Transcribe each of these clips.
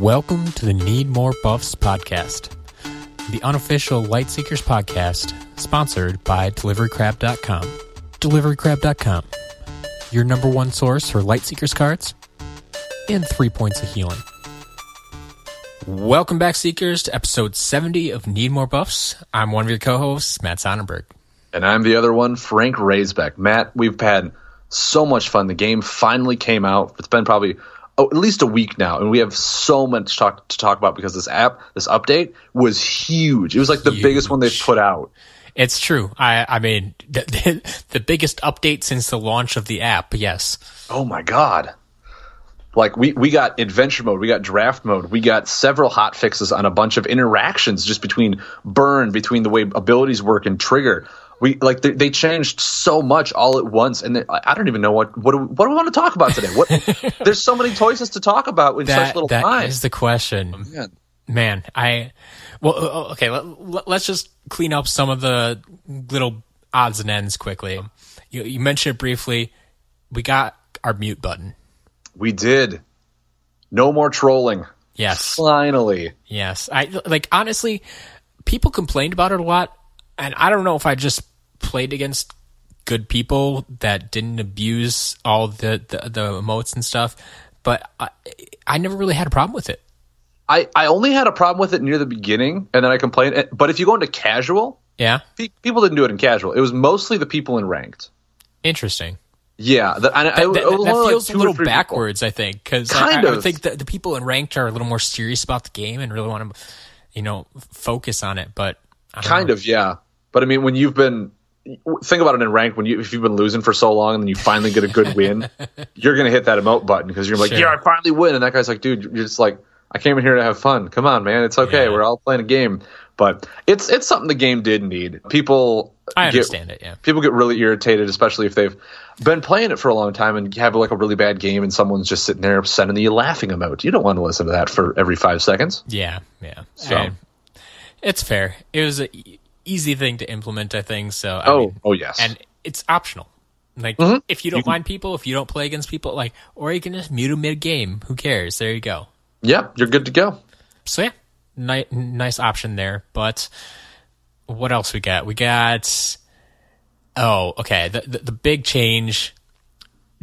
Welcome to the Need More Buffs podcast, the unofficial Lightseekers podcast, sponsored by DeliveryCrab.com. DeliveryCrab.com, your number one source for Lightseekers cards and three points of healing. Welcome back, Seekers, to episode 70 of Need More Buffs. I'm one of your co hosts, Matt Sonnenberg. And I'm the other one, Frank Raisbeck. Matt, we've had so much fun. The game finally came out. It's been probably Oh, at least a week now, and we have so much talk, to talk about because this app, this update, was huge. It was like the Huge. biggest one they've put out. It's true. I, I mean, the, the, the biggest update since the launch of the app, yes. Oh my god! Like we we got adventure mode, we got draft mode, we got several hot fixes on a bunch of interactions just between burn, between the way abilities work and trigger. We like they, they changed so much all at once, and they, I I don't even know what what do we, what do we want to talk about today. What there's so many choices to talk about in such little that time. is the question. Oh, man. Man, I well, okay. Let, us just clean up some of the little odds and ends quickly. You, you mentioned it briefly. We got our mute button. We did. No more trolling. Yes, Finally. yes. I like honestly, people complained about it a lot, and I don't know if I just played against good people that didn't abuse all the the, the emotes and stuff, but I, I never really had a problem with it. I, I only had a problem with it near the beginning, and then I complained. But if you go into casual, Yeah, pe- people didn't do it in casual. It was mostly the people in ranked. interesting. Yeah, the, and I, that, it that- that only like feels a little three people. backwards, I think, because I, Kind I of. think that the people in ranked are a little more serious about the game and really want to, you know, focus on it. But I Kind know. of, yeah. But I mean, when you've been think about it in rank when you if you've been losing for so long and then you finally get a good win, you're gonna hit that emote button because you're like, Sure. yeah, I finally win, and that guy's like, dude, you're just like, I came in here to have fun. Come on, man, it's okay. Yeah. We're all playing a game. But it's it's something the game did need. People I get- understand it. Yeah, people get really irritated, especially if they've been playing it for a long time and have like a really bad game and someone's just sitting there sending you laughing emote. You don't want to listen to that for every five seconds. yeah, yeah. So- And it's fair. It was a easy thing to implement, I think. So I Oh, mean, oh yes. and it's optional. Like Mhm. if you don't mind people, if you don't play against people, like, or you can just mute them mid game. Who cares? There you go. yep, you're good to go. So yeah, ni- nice option there. But what else we got? We got oh, okay. The the, the big change,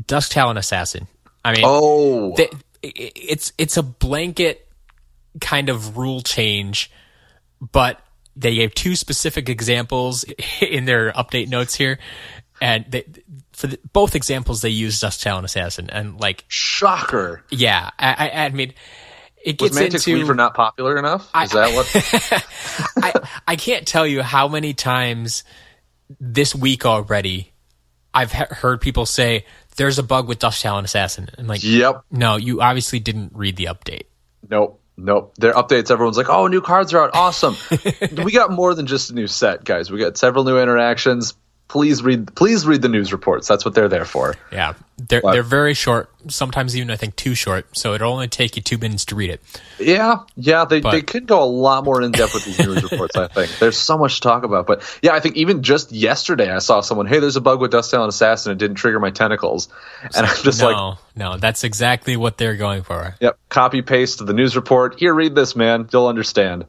Dusk Talon Assassin. I mean, Oh, the- i- i- it's it's a blanket kind of rule change, but they gave two specific examples in their update notes here, and they, for the, both examples they used Dust Talon Assassin, and like shocker. yeah, I, I, I mean. It Was gets Mantic into Weaver not popular enough? Is that what? I, I can't tell you how many times this week already I've he- heard people say there's a bug with Dust Talon Assassin. And like, yep. no, you obviously didn't read the update. Nope. Nope. Their updates, everyone's like, oh, new cards are out. Awesome. we got more than just a new set, guys. We got several new interactions. Please read please read the news reports. That's what they're there for. Yeah, they're But- they're very short. Sometimes even I think too short. So it'll only take you two minutes to read it. Yeah, yeah, they, But- they could go a lot more in depth with these news reports. I think there's so much to talk about, but yeah, I think even just yesterday I saw someone, hey, there's a bug with Dust Talon Assassin, it didn't trigger my tentacles, and I'm just no, like, no, that's exactly what they're going for. yep, copy paste the news report. Here, read this, man, you'll understand.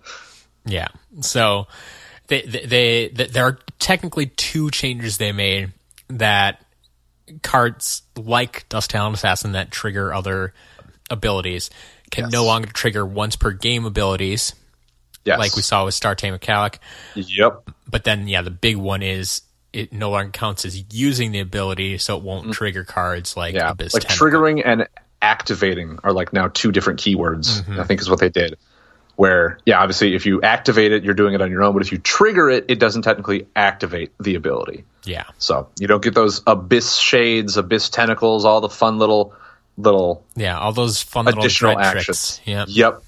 Yeah. So they, they, they, there are technically two changes they made that cards like Dust Talon Assassin that trigger other abilities can Yes. no longer trigger once per game abilities, Yes, like we saw with Star Tamer Calic. Yep, But then, yeah, the big one is it no longer counts as using the ability, so it won't trigger cards like yeah, Abyss like Tentacle. triggering and activating are like now two different keywords. Mm-hmm. I think is what they did. Where yeah, obviously if you activate it, you're doing it on your own, but if you trigger it, it doesn't technically activate the ability. Yeah. So you don't get those abyss shades, abyss tentacles, all the fun little little Yeah, all those fun additional dread actions. Yeah. Yep.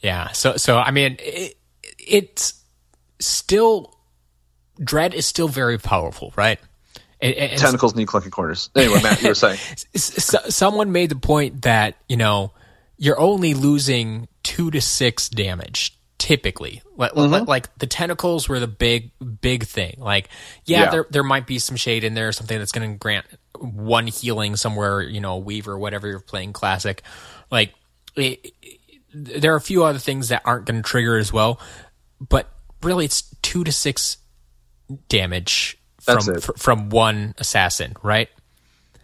Yeah. So so I mean it, it's still dread is still very powerful, right? And, and Tentacles need clunky corners. Anyway, Matt, you were saying. someone made the point that you know you're only losing two to six damage typically. Like, like, mm-hmm. like the tentacles were the big big thing. Like yeah, Yeah. there there might be some shade in there, or something that's going to grant one healing somewhere. You know, weaver, whatever you're playing classic. Like it, it, there are a few other things that aren't going to trigger as well, but really it's two to six damage from fr- from one assassin, right?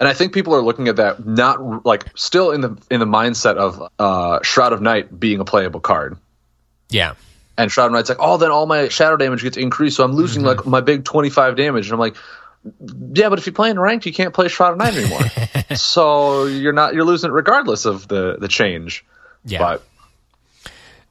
And I think people are looking at that not like still in the in the mindset of uh, Shroud of Night being a playable card. Yeah. And Shroud of Night's like, oh, then all my shadow damage gets increased, so I'm losing like my big 25 damage. And I'm like, yeah, but if you're playing ranked, you can't play Shroud of Night anymore. so you're not you're losing it regardless of the the change. Yeah. But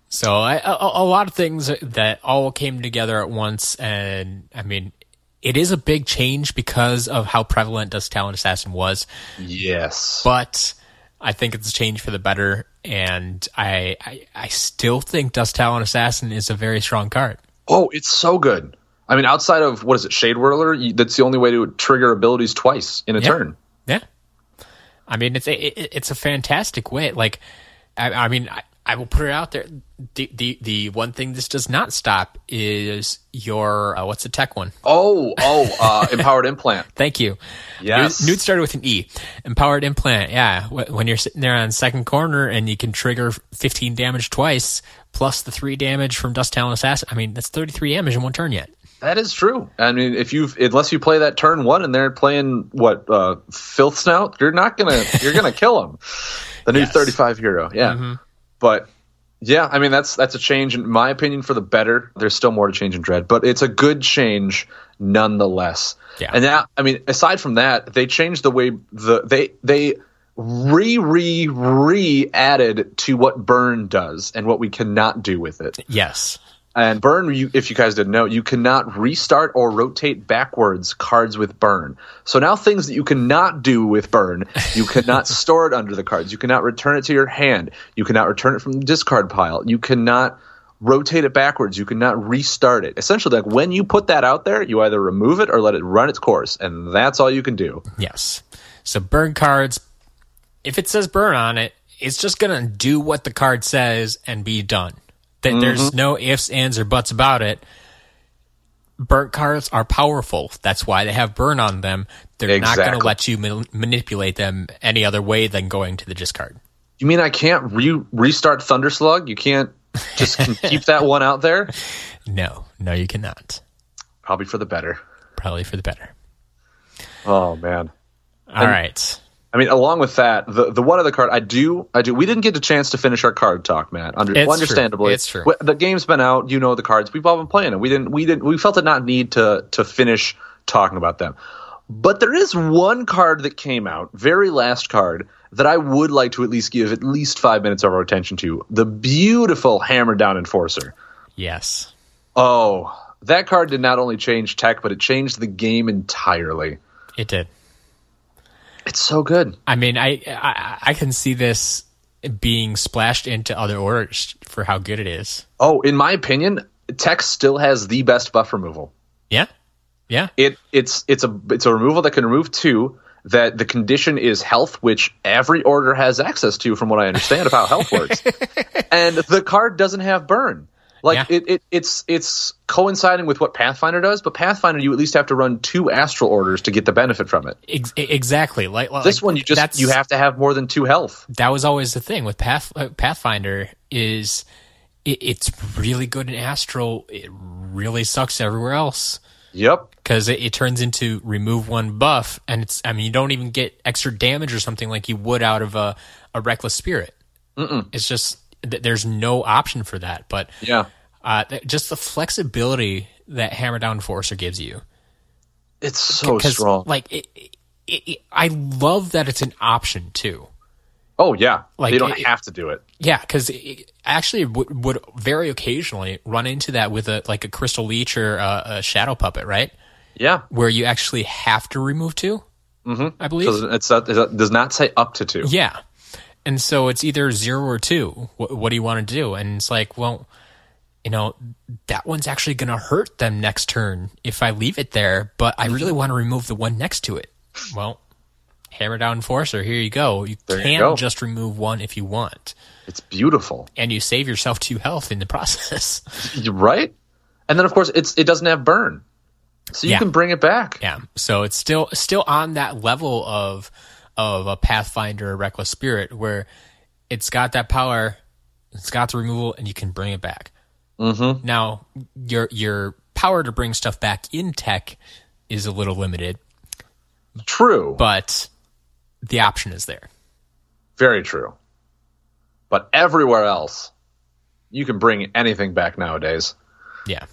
So I, a, a lot of things that all came together at once, and I mean, it is a big change because of how prevalent Dust Talon Assassin was, yes, but I think it's a change for the better, and I I, I still think Dust Talon Assassin is a very strong card. oh, it's so good. I mean, outside of what is it, Shade Whirler? You, that's the only way to trigger abilities twice in a Yeah. turn. Yeah, I mean it's a, it, it's a fantastic way. Like, I, I mean, I, I will put it out there. The, the the one thing this does not stop is your uh, what's the tech one? Oh, oh, uh, empowered implant. Thank you. Yes. Nude, started with an E. Empowered implant. Yeah. When you're sitting there on second corner and you can trigger 15 damage twice, plus the three damage from Dust Talon Assassin. I mean, that's 33 damage in one turn yet. That is true. I mean, if you unless you play that turn one and they're playing what uh, filth snout, you're not gonna you're gonna kill them. The new Yes. 35 hero, yeah. But yeah, I mean that's that's a change in my opinion for the better. There's still more to change in Dread, but it's a good change nonetheless. Yeah. And that I mean, aside from that, they changed the way the they they re re re added to what burn does and what we cannot do with it. Yes. And burn, you, if you guys didn't know, you cannot restart or rotate backwards cards with burn. So now things that you cannot do with burn, you cannot store it under the cards. You cannot return it to your hand. You cannot return it from the discard pile. You cannot rotate it backwards. You cannot restart it. Essentially, like when you put that out there, you either remove it or let it run its course, and that's all you can do. Yes. So burn cards, if it says burn on it, it's just going to do what the card says and be done. That There's mm-hmm. no ifs, ands, or buts about it. Burnt cards are powerful. That's why they have burn on them. They're not going to let you ma- manipulate them any other way than going to the discard. You mean I can't re- restart Thunder Slug? You can't just keep that one out there? No, no, you cannot. Probably for the better. Probably for the better. Oh man. All right. I mean, along with that, the the one other card I do, I do. We didn't get a chance to finish our card talk, Matt. Under, It's well, true. understandably, It's true. The game's been out. You know the cards. We've all been playing it. We didn't. We didn't. We felt it not need to to finish talking about them. But there is one card that came out, very last card, that I would like to at least give at least five minutes of our attention to. The beautiful Hammer Down Enforcer. Yes. Oh, that card did not only change tech, but it changed the game entirely. It did. It's so good. I mean, I, I I can see this being splashed into other orders for how good it is. Oh, in my opinion, tech still has the best buff removal. Yeah. Yeah. It it's it's a it's a removal that can remove two. That the condition is health, which every order has access to, from what I understand of how health works. and the card doesn't have burn. Like Yeah. it, it, it's it's coinciding with what Pathfinder does, but Pathfinder you at least have to run two astral orders to get the benefit from it. Ex- exactly. Like like, This one you just you have to have more than two health. that was always the thing with Path, uh, Pathfinder is it, it's really good in Astral. It really sucks everywhere else Yep. because it, it turns into remove one buff, and it's I mean you don't even get extra damage or something like you would out of a a Reckless Spirit. Mm-mm. It's just th- there's no option for that, but. Yeah. Uh, th- just the flexibility that Hammer Down Forcer gives you. It's so strong. Like, it, it, it, I love that it's an option too. oh yeah. like, they don't have to do it. Yeah, because actually would, would very occasionally run into that with a like a Crystal Leech or a, a Shadow Puppet, right? Yeah. Where you actually have to remove 2 mm-hmm. I believe. So it's not, it does not say up to two. Yeah. And so it's either zero or two. What, what do you want to do? And it's like, well, you know, that one's actually going to hurt them next turn if I leave it there, but I really want to remove the one next to it. Well, hammer down Enforcer, here you go. You There you can go. just remove one if you want, It's beautiful. and you save yourself two health in the process. Right? And then of course it's it doesn't have burn. So you Yeah. can bring it back. yeah. So it's still still on that level of of a Pathfinder or Reckless Spirit where it's got that power, it's got the removal, and you can bring it back. Mm-hmm. Now, your your power to bring stuff back in tech is a little limited, True. but the option is there. Very true. But everywhere else, you can bring anything back nowadays. Yeah.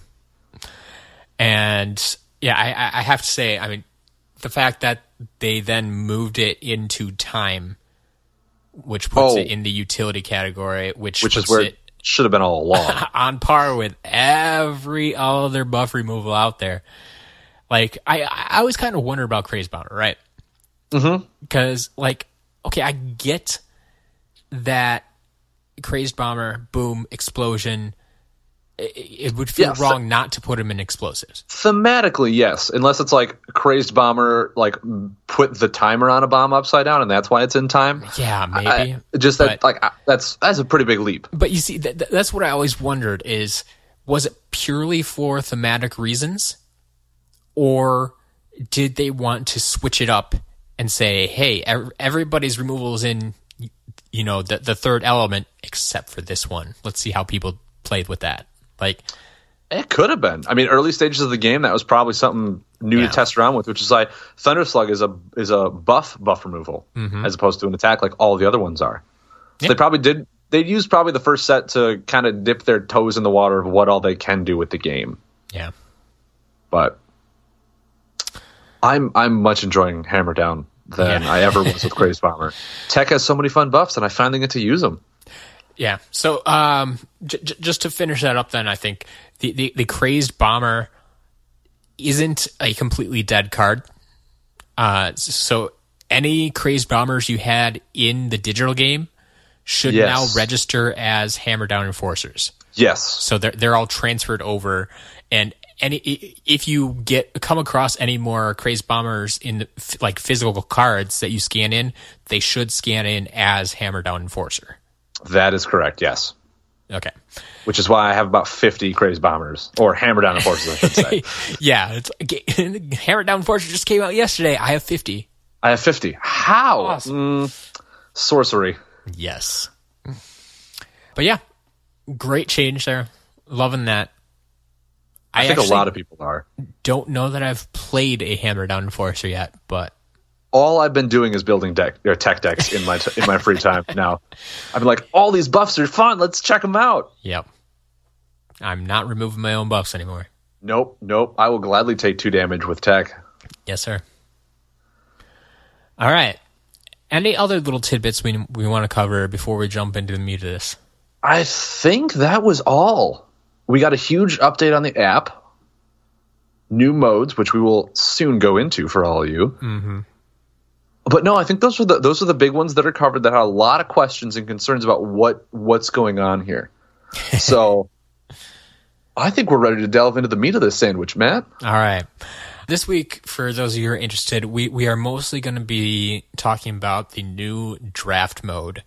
And yeah, I- I, I have to say, I mean, the fact that they then moved it into time, which puts Oh. it in the utility category, which Which is where it should have been all along. on par with every other buff removal out there. Like I, I always kind of wonder about Crazed Bomber, right? Mm-hmm. Because like, okay, I get that Crazed Bomber, boom, explosion. It, would feel Yes. wrong not to put him in explosives. Thematically, yes, unless it's like crazed bomber, like put the timer on a bomb upside down, and that's why it's in time. Yeah, maybe. I- just that, but- like I- that's that's a pretty big leap. But you see, th- th- that's what I always wondered: is was it purely for thematic reasons, or did they want to switch it up and say, "Hey, ev- everybody's removal is in, you know, the the third element except for this one. Let's see how people played with that." Like, It could have been. I mean, early stages of the game, that was probably something new Yeah. to test around with, which is like Thunder Slug is a is a buff buff removal as opposed to an attack like all the other ones are. So Mm-hmm. Yeah. They probably did. They used probably the first set to kind of dip their toes in the water of what all they can do with the game. yeah, But I'm I'm much enjoying Hammer Down than Yeah. I ever was with Crazed Bomber. Tech has so many fun buffs, and I finally get to use them. Yeah. So, um, j- j- just to finish that up, then I think the, the the crazed bomber isn't a completely dead card. Uh, so any crazed bombers you had in the digital game should Yes. now register as hammer down enforcers. Yes, So they're they're all transferred over, and any if you get come across any more crazed bombers in the, like physical cards that you scan in, they should scan in as hammer down enforcer. That is correct. Yes. Okay. Which is why I have about 50 Crazed Bombers, or Hammer Down Enforcers, I should say. yeah, it's hammer down enforcer just came out yesterday. I have fifty. I have 50. How? Awesome. Mm, sorcery. Yes. But yeah, great change there. Loving that. I, think a lot of people are. don't know that I've played a hammer down enforcer yet, but All I've been doing is building deck or tech decks in my in my free time now. I've been like, all these buffs are fun. Let's check them out. yep. I'm not removing my own buffs anymore. Nope, nope. I will gladly take two damage with tech. Yes, sir. All right. Any other little tidbits we we want to cover before we jump into the meat of this? I think that was all. We got a huge update on the app, new modes, which we will soon go into for all of you. Mm-hmm. But no, I think those are the those are the big ones that are covered. That had a lot of questions and concerns about what what's going on here. So, I think we're ready to delve into the meat of this sandwich, Matt. All right. This week, for those of you who are interested, we, we are mostly going to be talking about the new draft mode.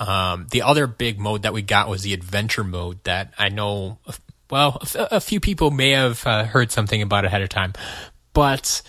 Um, the other big mode that we got was the adventure mode that I know, well, a, f- a few people may have uh, heard something about ahead of time. But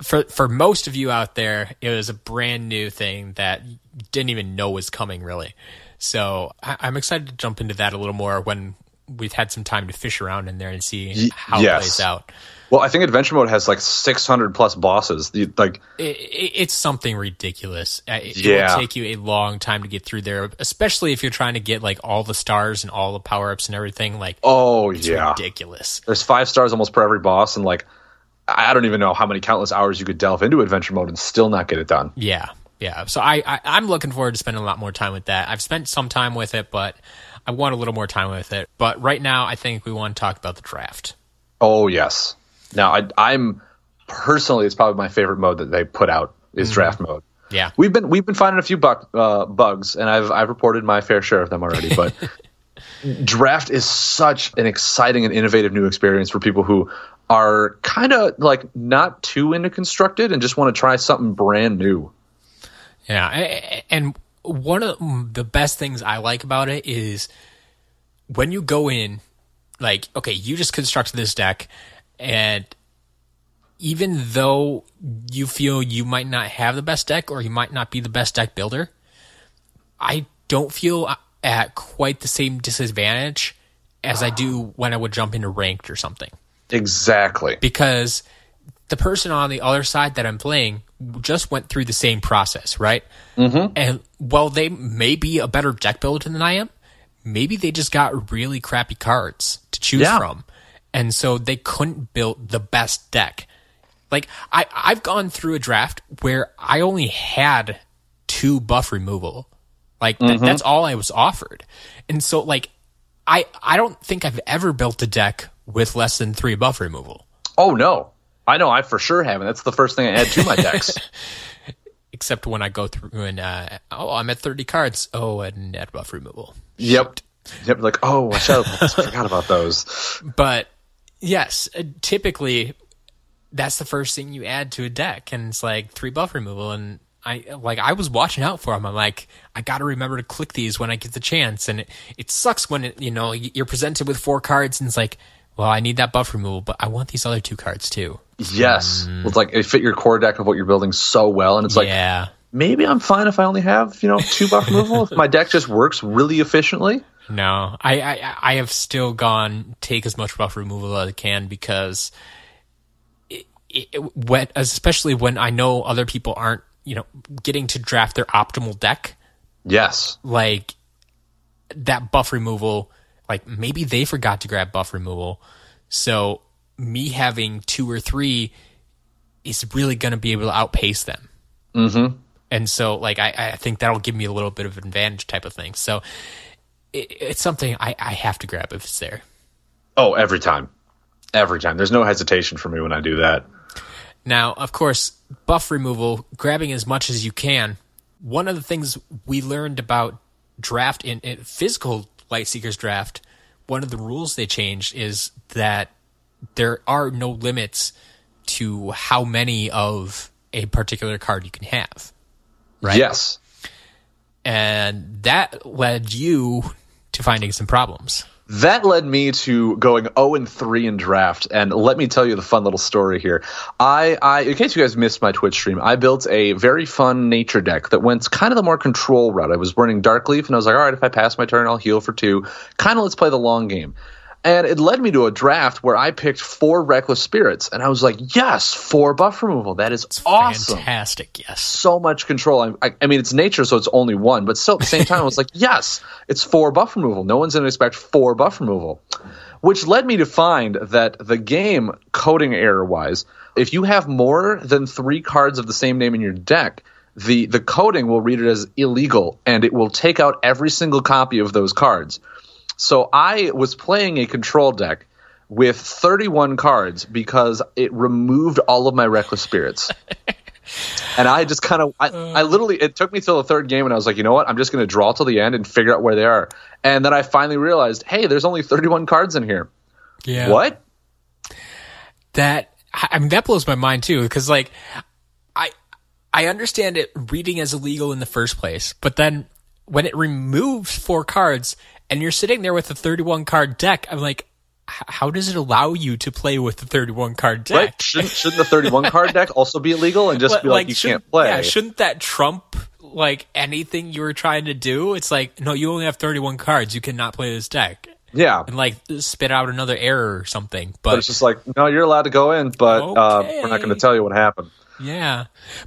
for for most of you out there, it was a brand new thing that didn't even know was coming, really. So I, I'm excited to jump into that a little more when we've had some time to fish around in there and see how it plays out. Well, I think adventure mode has like 600 plus bosses. Like, it, it- it's something ridiculous. It, it will take you a long time to get through there, especially if you're trying to get like all the stars and all the power ups and everything. Like, oh it's yeah, ridiculous. there's five stars almost per every boss, and like, I don't even know how many countless hours you could delve into adventure mode and still not get it done. Yeah, yeah. So I, I I'm looking forward to spending a lot more time with that. I've spent some time with it, but I want a little more time with it. But right now, I think we want to talk about the draft. Oh yes. Now I, I'm personally, it's probably my favorite mode that they put out is draft mode. Yeah, We've been we've been finding a few uh, bugs, and I've I've reported my fair share of them already. But draft is such an exciting and innovative new experience for people who are kind of like not too into constructed and just want to try something brand new. Yeah, and one of the best things I like about it is when you go in, like, okay, you just constructed this deck, and even though you feel you might not have the best deck or you might not be the best deck builder, I don't feel at quite the same disadvantage as I do when I would jump into ranked or something. Exactly. Because the person on the other side that I'm playing just went through the same process, right? Mm-hmm. And while they may be a better deck builder than I am, maybe they just got really crappy cards to choose Yeah. from. And so they couldn't build the best deck. Like I, I've gone through a draft where I only had two buff removal. Like th- Mm-hmm. that's all I was offered. And so like I I don't think I've ever built a deck with less than three buff removal. Oh no, I know. I for sure haven't. That's the first thing I add to my decks. Except when I go through and uh, oh I'm at thirty cards. Oh and add buff removal. yep. Yep. Like, oh, I should have forgot about those. But yes, uh, typically that's the first thing you add to a deck, and it's like three buff removal. And I like I was watching out for them. I'm like, I got to remember to click these when I get the chance. And it, it sucks when it, you know you're presented with four cards, and it's like, well, I need that buff removal, but I want these other two cards too. Yes. Mm-hmm. It's like it fit your core deck of what you're building so well, and it's like yeah, maybe I'm fine if I only have you know two buff removal. if my deck just works really efficiently. no, I, I I have still gone take as much buff removal as I can because it, it, when, especially when I know other people aren't you know getting to draft their optimal deck. Yes. like that buff removal like maybe they forgot to grab buff removal so me having two or three is really going to be able to outpace them mm-hmm. and so like I, I think that'll give me a little bit of an advantage type of thing so it, it's something I, I have to grab if it's there Oh, every time. Every time. There's no hesitation for me when I do that. Now, of course, buff removal, grabbing as much as you can. One of the things we learned about draft in, in physical Lightseekers draft, one of the rules they changed is that there are no limits to how many of a particular card you can have. Right. Yes. And that led you to finding some problems. That led me to going 0 and 3 in draft. And let me tell you the fun little story here. I, I, in case you guys missed my Twitch stream, I built a very fun nature deck that went kind of the more control route. I was running Darkleaf, and I was like, all right, if I pass my turn, I'll heal for two. Kind of let's play the long game. And it led me to a draft where I picked four Reckless Spirits. And I was like, yes, four buff removal. That is awesome Fantastic, yes. so much control. I, I, I mean, it's nature, so it's only one, but still at the same time, I was like, yes, it's four buff removal. No one's going to expect four buff removal, which led me to find that the game, coding error wise, if you have more than three cards of the same name in your deck, the, the coding will read it as illegal and it will take out every single copy of those cards. So I was playing a control deck with 31 cards because it removed all of my reckless spirits. and I just kind of, I, I uh. literally, it took me till the third game, and I was like, you know what? I'm just going to draw till the end and figure out where they are. And then I finally realized, hey, there's only 31 cards in here. Yeah. What? that I mean that blows my mind too because like I I understand it reading as illegal in the first place, but then when it removes four cards and you're sitting there with a 31 card deck, I'm like, how does it allow you to play with the 31 card deck? Right? Shouldn't, shouldn't the 31 card deck also be illegal and just But, be like, you can't play? Yeah, shouldn't that trump like anything you were trying to do? It's like, no, you only have 31 cards. You cannot play this deck. yeah. And like spit out another error or something. But But it's just like, no, you're allowed to go in, but uh, we're not going to tell you what happened. Yeah.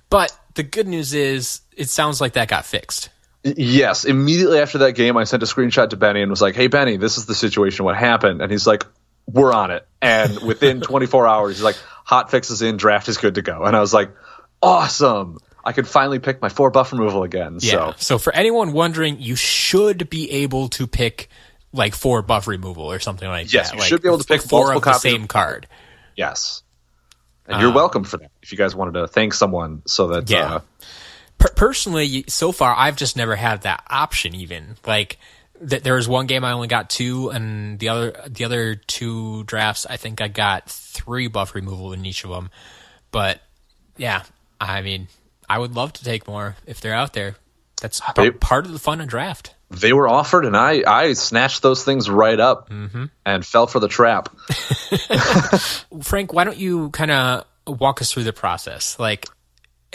But the good news is it sounds like that got fixed. Yes, immediately after that game, I sent a screenshot to Benny and was like, "Hey, Benny, this is the situation. What happened?" And he's like, "We're on it." And within 24 hours, he's like, "Hot fix is in. Draft is good to go." And I was like, "Awesome! I could finally pick my four buff removal again." Yeah. So So for anyone wondering, you should be able to pick like four buff removal or something like Yes, that. you like, should be able to pick four of the same of- card. yes, and you're welcome for that. If you guys wanted to thank someone, so that Yeah. uh, Per- personally, so far I've just never had that option. Even like th- there was one game I only got two, and the other the other two drafts I think I got three buff removal in each of them. But yeah, I mean, I would love to take more if they're out there. That's They- part of the fun of draft. they were offered, and I I snatched those things right up mm-hmm. and fell for the trap. Frank, why don't you kind of walk us through the process? Like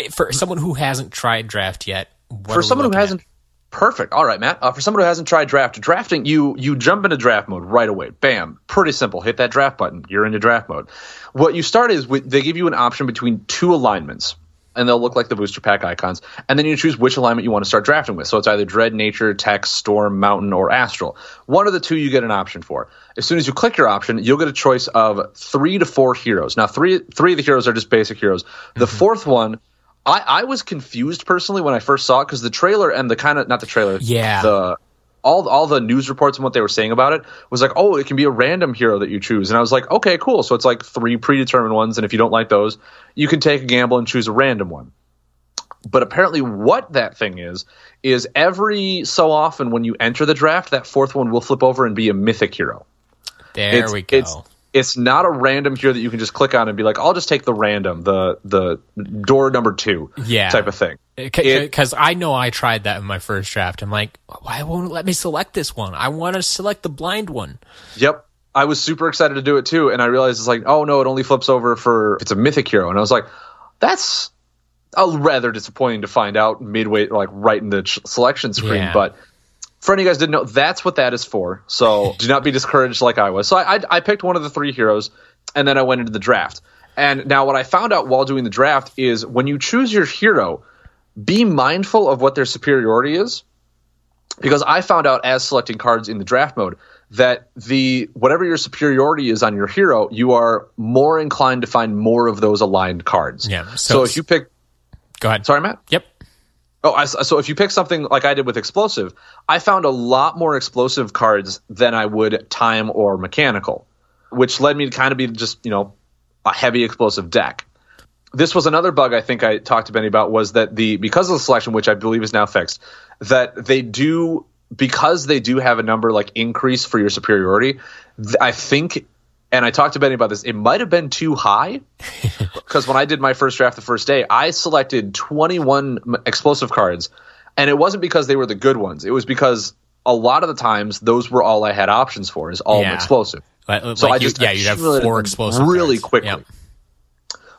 for someone who hasn't tried draft yet, what are for someone who hasn't Perfect. All right, Matt. Uh, for someone who hasn't tried draft, drafting you you jump into draft mode right away. Bam. Pretty simple. Hit that draft button. You're into draft mode. What you start is with, they give you an option between two alignments, and they'll look like the booster pack icons. And then you choose which alignment you want to start drafting with. So it's either Dread, Nature, Tech, Storm, Mountain, or Astral. One of the two you get an option for. As soon as you click your option, you'll get a choice of three to four heroes. Now, three three of the heroes are just basic heroes. The fourth one I, I was confused personally when I first saw it because the trailer and the kind of not the trailer, Yeah. the all all the news reports and what they were saying about it was like, oh, it can be a random hero that you choose, and I was like, okay, cool. So it's like three predetermined ones, and if you don't like those, you can take a gamble and choose a random one. But apparently, what that thing is is every so often when you enter the draft, that fourth one will flip over and be a mythic hero. There It's- we go. It's, it's not a random hero that you can just click on and be like, I'll just take the random, the the door number two, Yeah. type of thing. Because I know I tried that in my first draft. I'm like, why won't it let me select this one? I want to select the blind one. Yep. I was super excited to do it too, and I realized it's like, oh no, it only flips over for it's a mythic hero, and I was like, that's uh, rather disappointing to find out midway, like right in the ch- selection screen. Yeah. But for any of you guys didn't know, that's what that is for. So do not be discouraged like I was. So I, I, I picked one of the three heroes, and then I went into the draft. And now what I found out while doing the draft is when you choose your hero, be mindful of what their superiority is because I found out as selecting cards in the draft mode that the whatever your superiority is on your hero, you are more inclined to find more of those aligned cards. Yeah, So, so- if you pick, Go ahead. sorry, Matt. Yep. Oh, I, so if you pick something like I did with explosive, I found a lot more explosive cards than I would time or mechanical, which led me to kind of be just you know a heavy explosive deck. This was another bug I think I talked to Benny about was that the because of the selection, which I believe is now fixed, that they do because they do have a number like increase for your superiority. th- I think, and I talked to Benny about this. It might have been too high because when I did my first draft the first day, I selected 21 explosive cards, and it wasn't because they were the good ones. It was because a lot of the times those were all I had options for is all Yeah. explosive. Like, So like I you- just yeah, you'd have four explosive really cards. quickly. Yep.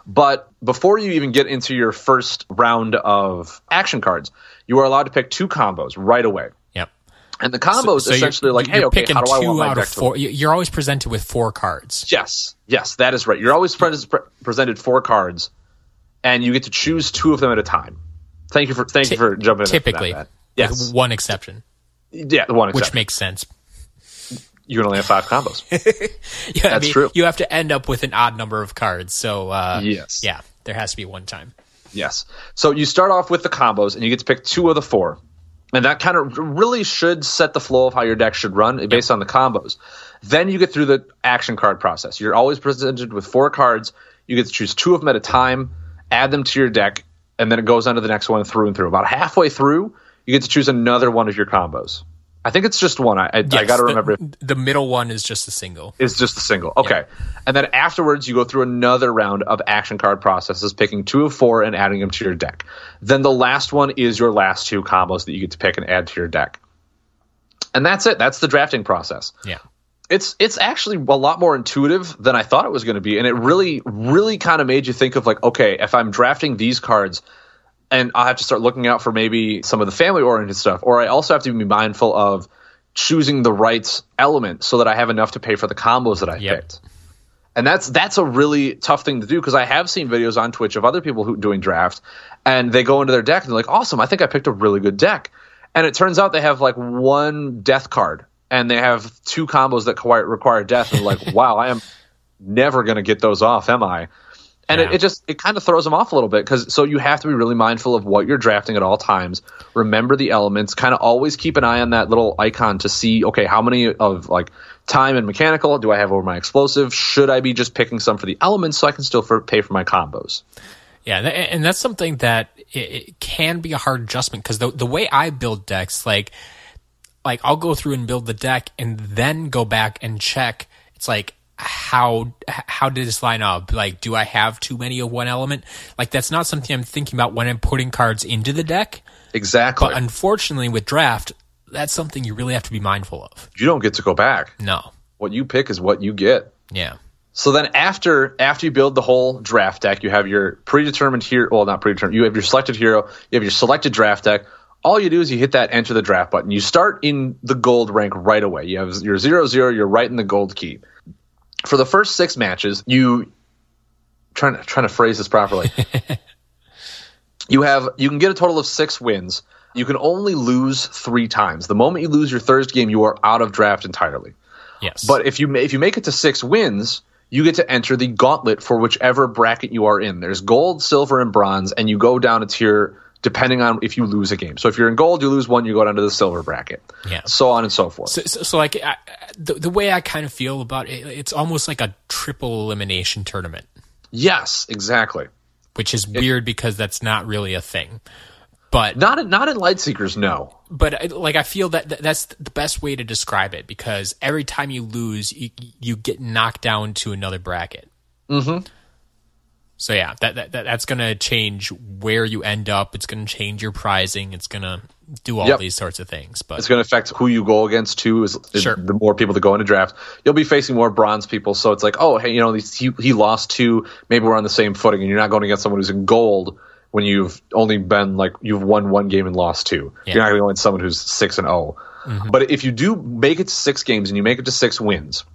But before you even get into your first round of action cards, you are allowed to pick two combos right away. And the combos So you're- essentially are like, hey, you're okay, picking how do I two want my out deck of to four. you- You're always presented with four cards. Yes, yes, that is right. You're always pre- pre- presented four cards, and you get to choose two of them at a time. Thank you for thank you for jumping in. Typically, that, Matt. with yes, one exception, yeah, the one which makes sense. you can only have five combos. Yeah, I That's mean, true. You have to end up with an odd number of cards. So uh, Yes. yeah, there has to be one time. Yes. So you start off with the combos, and you get to pick two of the four. And that kind of really should set the flow of how your deck should run based on the combos. Then you get through the action card process. You're always presented with four cards. You get to choose two of them at a time, add them to your deck, and then it goes on to the next one through and through. About halfway through, you get to choose another one of your combos. I think it's just one. I, I, I got to remember. The, middle one is just a single. Is just a single. Okay. And then afterwards, you go through another round of action card processes, picking two of four and adding them to your deck. Then the last one is your last two combos that you get to pick and add to your deck. And that's it. That's the drafting process. Yeah. It's it's actually a lot more intuitive than I thought it was going to be, and it really really kind of made you think of like, okay, if I'm drafting these cards, and I'll have to start looking out for maybe some of the family oriented stuff, or I also have to be mindful of choosing the right element so that I have enough to pay for the combos that I Yep. picked. And that's that's a really tough thing to do because I have seen videos on Twitch of other people who doing draft, and they go into their deck and they're like, "Awesome! I think I picked a really good deck." And it turns out they have like one death card, and they have two combos that require, require death, and like, "Wow, I am never going to get those off, am I?" And Yeah. it, it just it kind of throws them off a little bit because so you have to be really mindful of what you're drafting at all times. Remember the elements. Kind of always keep an eye on that little icon to see okay how many of like time and mechanical do I have over my explosive? Should I be just picking some for the elements so I can still for, pay for my combos? Yeah, and that's something that it, it can be a hard adjustment because the the way I build decks, like like I'll go through and build the deck and then go back and check. It's like how how did this line up? Like, do I have too many of one element? Like that's not something I'm thinking about when I'm putting cards into the deck. Exactly. But unfortunately, with draft, that's something you really have to be mindful of. you don't get to go back. No, What you pick is what you get. yeah, So then after after you build the whole draft deck, you have your predetermined hero. Well, not predetermined. You have your selected hero. You have your selected draft deck. all you do is you hit that enter the draft button. You start in the gold rank right away. You have your zero zero. You're right in the gold key. For the first six matches, you trying to trying to phrase this properly. you have you can get a total of six wins. You can only lose three times. The moment you lose your third game, you are out of draft entirely. Yes. But if you if you make it to six wins, you get to enter the gauntlet for whichever bracket you are in. There's gold, silver, and bronze, and you go down a tier depending on if you lose a game. So if you're in gold, you lose one, you go down to the silver bracket. Yeah. So on and so forth. So, so, so like I, the the way I kind of feel about it, it's almost like a triple elimination tournament, yes, exactly. which is weird because that's not really a thing. But Not in, not in Lightseekers, no. but I- like I feel that that- that's the best way to describe it because every time you lose, you you get knocked down to another bracket. Mm-hmm. So yeah, that, that, that that's gonna change where you end up. It's gonna change your pricing. It's gonna do all Yep. these sorts of things. But It's going to affect who you go against too. Is, is Sure. the more people that go into draft, you'll be facing more bronze people. So it's like, oh, hey, you know, he he lost two. Maybe we're on the same footing, and you're not going against someone who's in gold when you've only been like you've won one game and lost two. Yeah. You're not going to go against someone who's six and 0 But if you do make it to six games and you make it to six wins,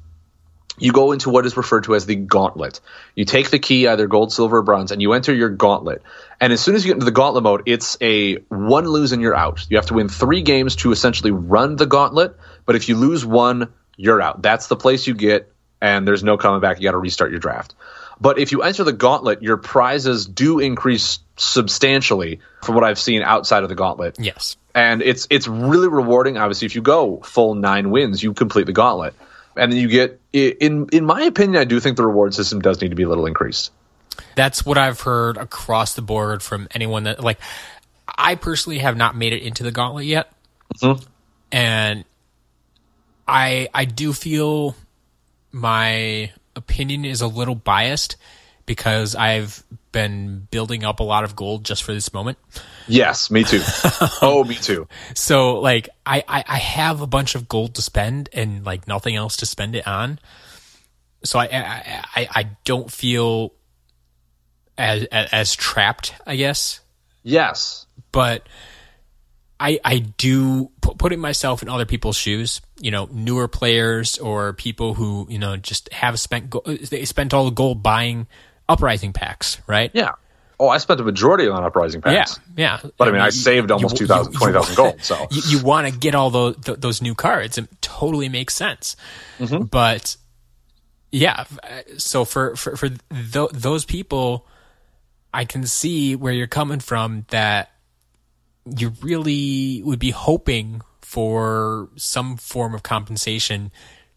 you go into what is referred to as the gauntlet. You take the key, either gold, silver, or bronze, and you enter your gauntlet. And as soon as you get into the gauntlet mode, it's a one lose and you're out. You have to win three games to essentially run the gauntlet. But if you lose one, you're out. That's the place you get, and there's no coming back. You got to restart your draft. But if you enter the gauntlet, your prizes do increase substantially from what I've seen outside of the gauntlet yes, and it's it's really rewarding. Obviously, if you go full nine wins, you complete the gauntlet, and then you get. In in my opinion, I do think the reward system does need to be a little increased. that's what I've heard across the board from anyone that like. I personally have not made it into the gauntlet yet, mm-hmm. and I I do feel my opinion is a little biased because I've been building up a lot of gold just for this moment. Yes, me too. oh, me too. So like I, I I have a bunch of gold to spend and like nothing else to spend it on. So I I I, I don't feel as, as as trapped, I guess. Yes, But I I do putting myself in other people's shoes. You know, newer players or people who you know just have spent go- they spent all the gold buying uprising packs, right? yeah. Oh, I spent a majority on uprising packs. yeah. yeah. But I mean, I saved almost 2,000 20,000 gold, so. you, you want to get all those th- those new cards. It totally makes sense. Mm-hmm. But yeah, so for for for th- those people, I can see where you're coming from. That you really would be hoping for some form of compensation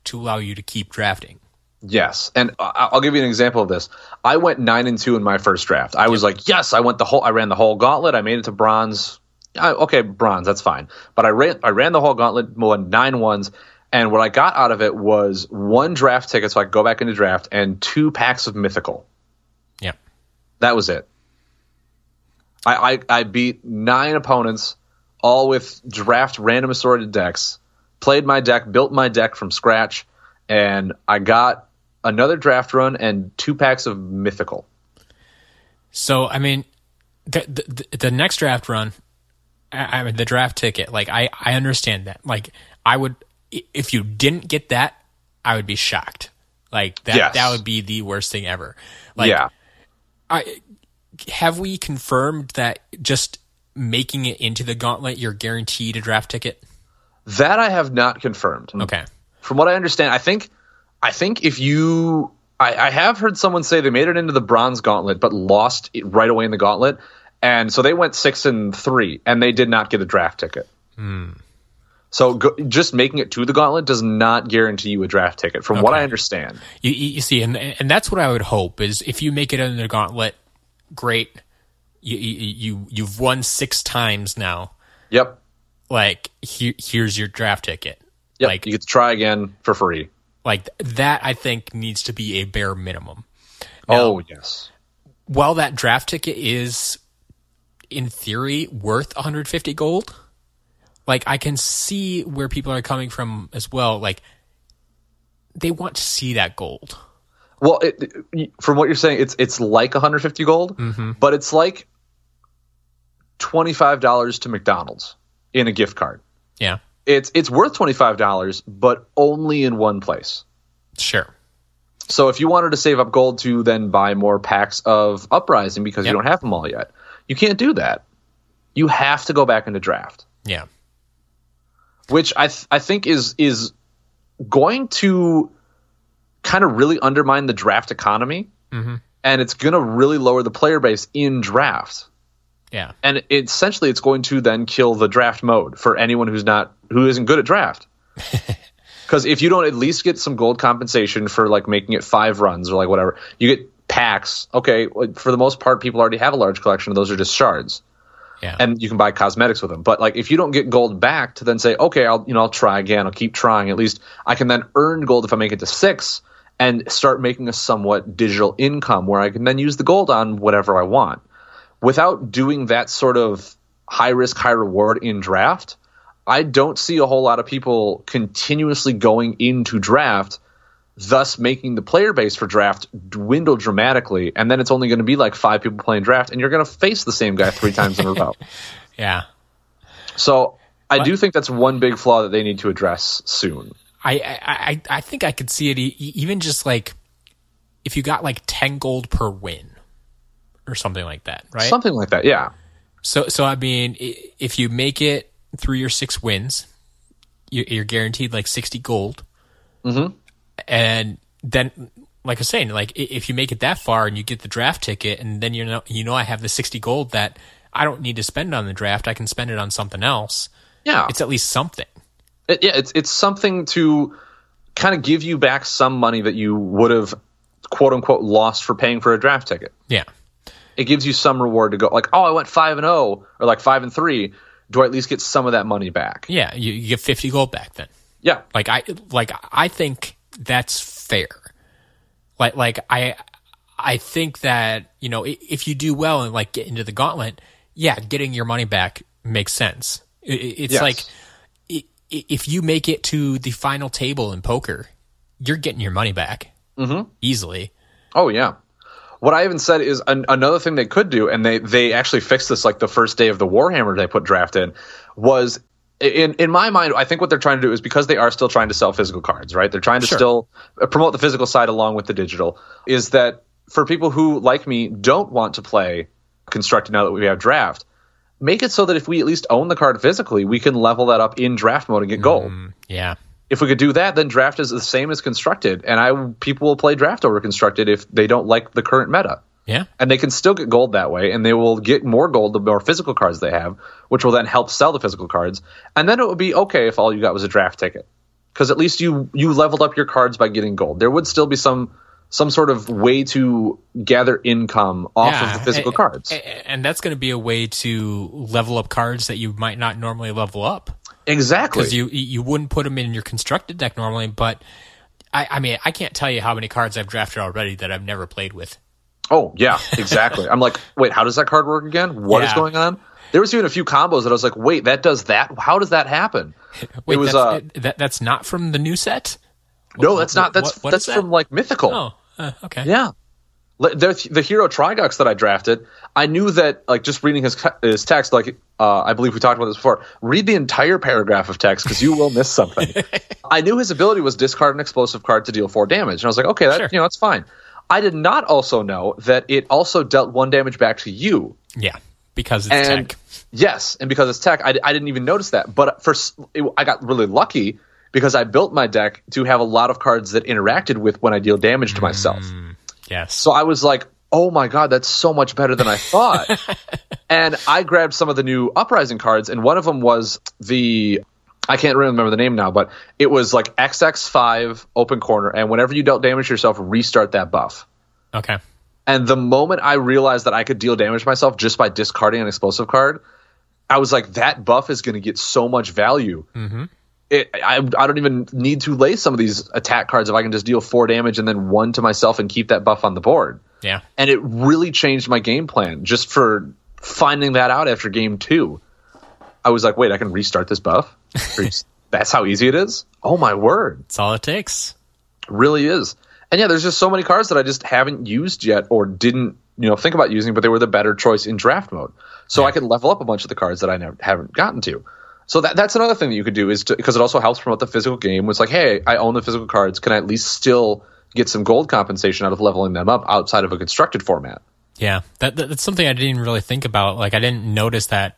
to allow you to keep drafting. Yes, and I'll give you an example of this. I went nine and two in my first draft. I was like, yes, I went the whole. I ran the whole gauntlet. I made it to bronze. I, okay, bronze, that's fine. But I ran. I ran the whole gauntlet, won nine ones, and what I got out of it was one draft ticket, so I could go back into draft, and two packs of mythical. Yeah. That was it. I, I, I beat nine opponents, all with draft random assorted decks. Played my deck, built my deck from scratch, and I got another draft run and two packs of mythical. So I mean, the the, the next draft run, I, I mean the draft ticket. Like I I understand that. Like I would if you didn't get that, I would be shocked. Like that Yes. that would be the worst thing ever. Like yeah. I have we confirmed that just making it into the gauntlet, you're guaranteed a draft ticket. That I have not confirmed. Okay. From what I understand, I think I think if you I, I have heard someone say they made it into the bronze gauntlet but lost it right away in the gauntlet. And so they went six and three, and they did not get a draft ticket. Hmm. So go, just making it to the gauntlet does not guarantee you a draft ticket, from what I understand. You, you see, and and that's what I would hope is if you make it into the gauntlet, great. You you you- you've won six times now. Yep, like here, here's your draft ticket. yep. Like you get to try again for free. Like that I think needs to be a bare minimum. oh yes, While that draft ticket is in theory worth 150 gold, like I can see where people are coming from as well. Like they want to see that gold. Well, it, from what you're saying, it's it's like 150 gold, mm-hmm. but it's like twenty five dollars to McDonald's. in a gift card. Yeah. It's it's worth twenty five dollars, but only in one place. Sure. So if you wanted to save up gold to then buy more packs of Uprising because Yep. you don't have them all yet, you can't do that. You have to go back into draft, Yeah. which I th- I think is is going to kind of really undermine the draft economy, Mhm. and it's going to really lower the player base in draft. Yeah. and it, essentially it's going to then kill the draft mode for anyone who's not who isn't good at draft. Because if you don't at least get some gold compensation for like making it five runs or like whatever you get packs. Okay for the most part people already have a large collection of those are just shards. Yeah. and you can buy cosmetics with them. But like if you don't get gold back to then say okay i'll you know i'll try again. I'll keep trying. At least i can then earn gold if i make it to six and start making a somewhat digital income where i can then use the gold on whatever i want without doing that sort of high risk, high reward in draft, I don't see a whole lot of people continuously going into draft, thus making the player base for draft dwindle dramatically. And then it's only going to be like five people playing draft, and you're going to face the same guy three times in a row. yeah. So I do think that's one big flaw that they need to address soon. I, I, I, I think I could see it e- even just like if you got like 10 gold per win or something like that, right? Something like that, yeah. So, so I mean, if you make it through your six wins, you- you're guaranteed like 60 gold. Mhm. And then, like I was saying, like if you make it that far and you get the draft ticket and then you know, you know, I have the 60 gold that I don't need to spend on the draft. I can spend it on something else. Yeah. It's at least something. It, yeah, it's it's something to kind of give you back some money that you would have quote unquote lost for paying for a draft ticket. Yeah. It gives you some reward to go like, oh, I went five and zero or like five and three. Do I at least get some of that money back? Yeah. You, you get 50 gold back then. Yeah, Like I like I think that's fair. Like like I I think that you know if you do well and like get into the gauntlet, yeah, getting your money back makes sense. It's Yes. like if you make it to the final table in poker, you're getting your money back mm-hmm. easily. Oh yeah. What I even said is an, another thing they could do, and they they actually fixed this like the first day of the Warhammer they put draft in, was in in my mind, I think what they're trying to do is because they are still trying to sell physical cards, right? They're trying to Sure. still uh, promote the physical side along with the digital. Is that for people who like me don't want to play constructed now that we have draft? Make it so that if we at least own the card physically, we can level that up in draft mode and get gold Yeah. If we could do that, then draft is the same as constructed, and I people will play draft over constructed if they don't like the current meta, Yeah. and they can still get gold that way, and they will get more gold the more physical cards they have, which will then help sell the physical cards, and then it would be okay if all you got was a draft ticket, because at least you you leveled up your cards by getting gold. There would still be some some sort of way to gather income off of the physical a- cards. and that's going to be a way to level up cards that you might not normally level up. Exactly. because you you wouldn't put them in your constructed deck normally. But I, I mean, I can't tell you how many cards I've drafted already that I've never played with. Oh yeah, exactly. I'm like, wait, how does that card work again? What is Yeah. going on? There was even a few combos that I was like, wait, that does that? How does that happen? Wait, it was that's, uh, that, that's not from the new set. no, that's not. That's what- what that's is that? from like mythical. Oh, uh, okay. Yeah, the, the hero Trigux that I drafted, I knew that like just reading his his text, like uh, I believe we talked about this before. Read the entire paragraph of text because you will miss something. I knew his ability was discard an explosive card to deal four damage, and I was like, okay, that Sure. you know that's fine. I did not also know that it also dealt one damage back to you. Yeah, because it's and tech. yes, and because it's tech, I, I didn't even notice that. But for it, I got really lucky because I built my deck to have a lot of cards that interacted with when I deal damage to myself. Yes. So I was like, oh my god, that's so much better than I thought. and I grabbed some of the new Uprising cards, and one of them was the. I can't remember the name now, but it was like XX5 open corner, and whenever you dealt damage to yourself, restart that buff. okay. And the moment I realized that I could deal damage myself just by discarding an explosive card, I was like, that buff is going to get so much value. Mm-hmm. It, I, I don't even need to lay some of these attack cards if I can just deal four damage and then one to myself and keep that buff on the board. Yeah. And it really changed my game plan just for finding that out after game two. I was like, wait, I can restart this buff? That's how easy it is? Oh my word That's all it takes. really is. And yeah, there's just so many cards that I just haven't used yet or didn't, you know, think about using, but they were the better choice in draft mode. So I could level up a bunch of the cards that I never haven't gotten to. So that that's another thing that you could do is because it also helps promote the physical game. It's like, hey, I own the physical cards. Can I at least still get some gold compensation out of leveling them up outside of a constructed format? Yeah, that, that that's something I didn't really think about. Like I didn't notice that.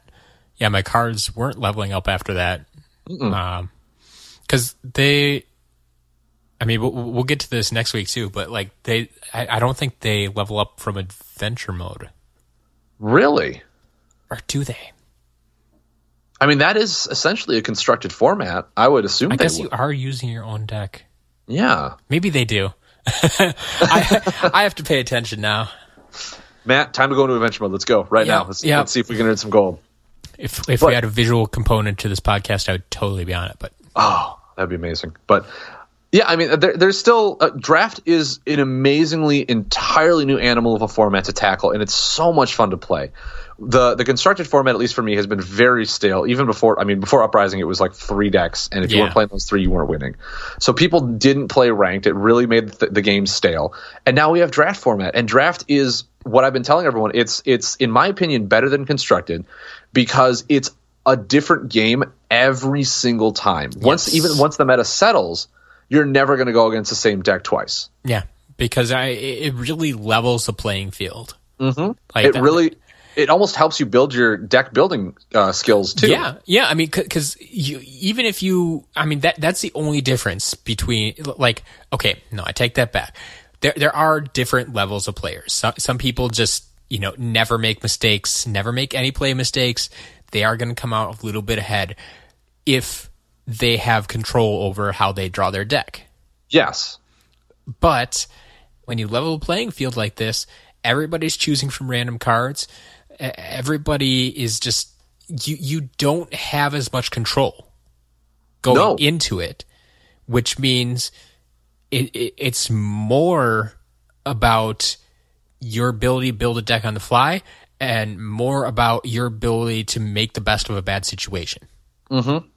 Yeah, my cards weren't leveling up after that. Because um, they, I mean, we'll, we'll get to this next week too. But like they, I, I don't think they level up from adventure mode, Really? or do they? I mean, that is essentially a constructed format. I would assume I guess would. you are using your own deck. Yeah. Maybe they do. I, I have to pay attention now. Matt, time to go into adventure mode. Let's go right Yeah, now. Let's, yeah. let's see if we can earn some gold. If if But- we had a visual component to this podcast, I would totally be on it. But Oh, that'd be amazing. But yeah, I mean, there, there's still uh, draft is an amazingly entirely new animal of a format to tackle, and it's so much fun to play. The The constructed format, at least for me, has been very stale. Even before, I mean, before Uprising, it was like three decks, and if you weren't playing those three, you weren't winning. So people didn't play ranked. It really made the, the game stale. And now we have draft format, and draft is what I've been telling everyone. It's it's in my opinion better than constructed because it's a different game every single time. Once even once the meta settles, you're never going to go against the same deck twice. yeah, because I it it really levels the playing field. Mm-hmm. Like It that- really it almost helps you build your deck building uh, skills too. Yeah, yeah. I mean, because you even if you, I mean that that's the only difference between like okay, no, I take that back. There there are different levels of players. Some some people just you know never make mistakes, never make any play mistakes. They are going to come out a little bit ahead if they have control over how they draw their deck. Yes. But when you level a playing field like this, everybody's choosing from random cards. Everybody is just you. You don't have as much control going No. into it, which means it, it, it's more about your ability to build a deck on the fly and more about your ability to make the best of a bad situation. Mm-hmm.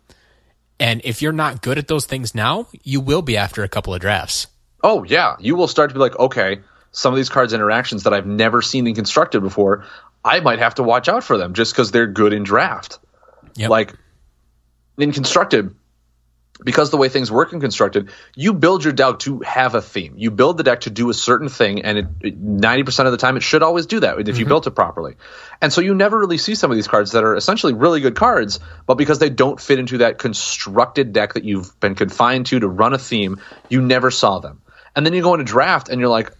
And if you're not good at those things now, you will be after a couple of drafts. Oh yeah, you will start to be like, okay, some of these cards interactions that I've never seen in constructed before, I might have to watch out for them just because they're good in draft. Yep. Like in constructed, because the way things work in constructed, you build your deck to have a theme. You build the deck to do a certain thing, and ninety percent of the time, it should always do that if you mm-hmm. built it properly. And so you never really see some of these cards that are essentially really good cards, but because they don't fit into that constructed deck that you've been confined to to run a theme, you never saw them. And then you go into draft, and you're like,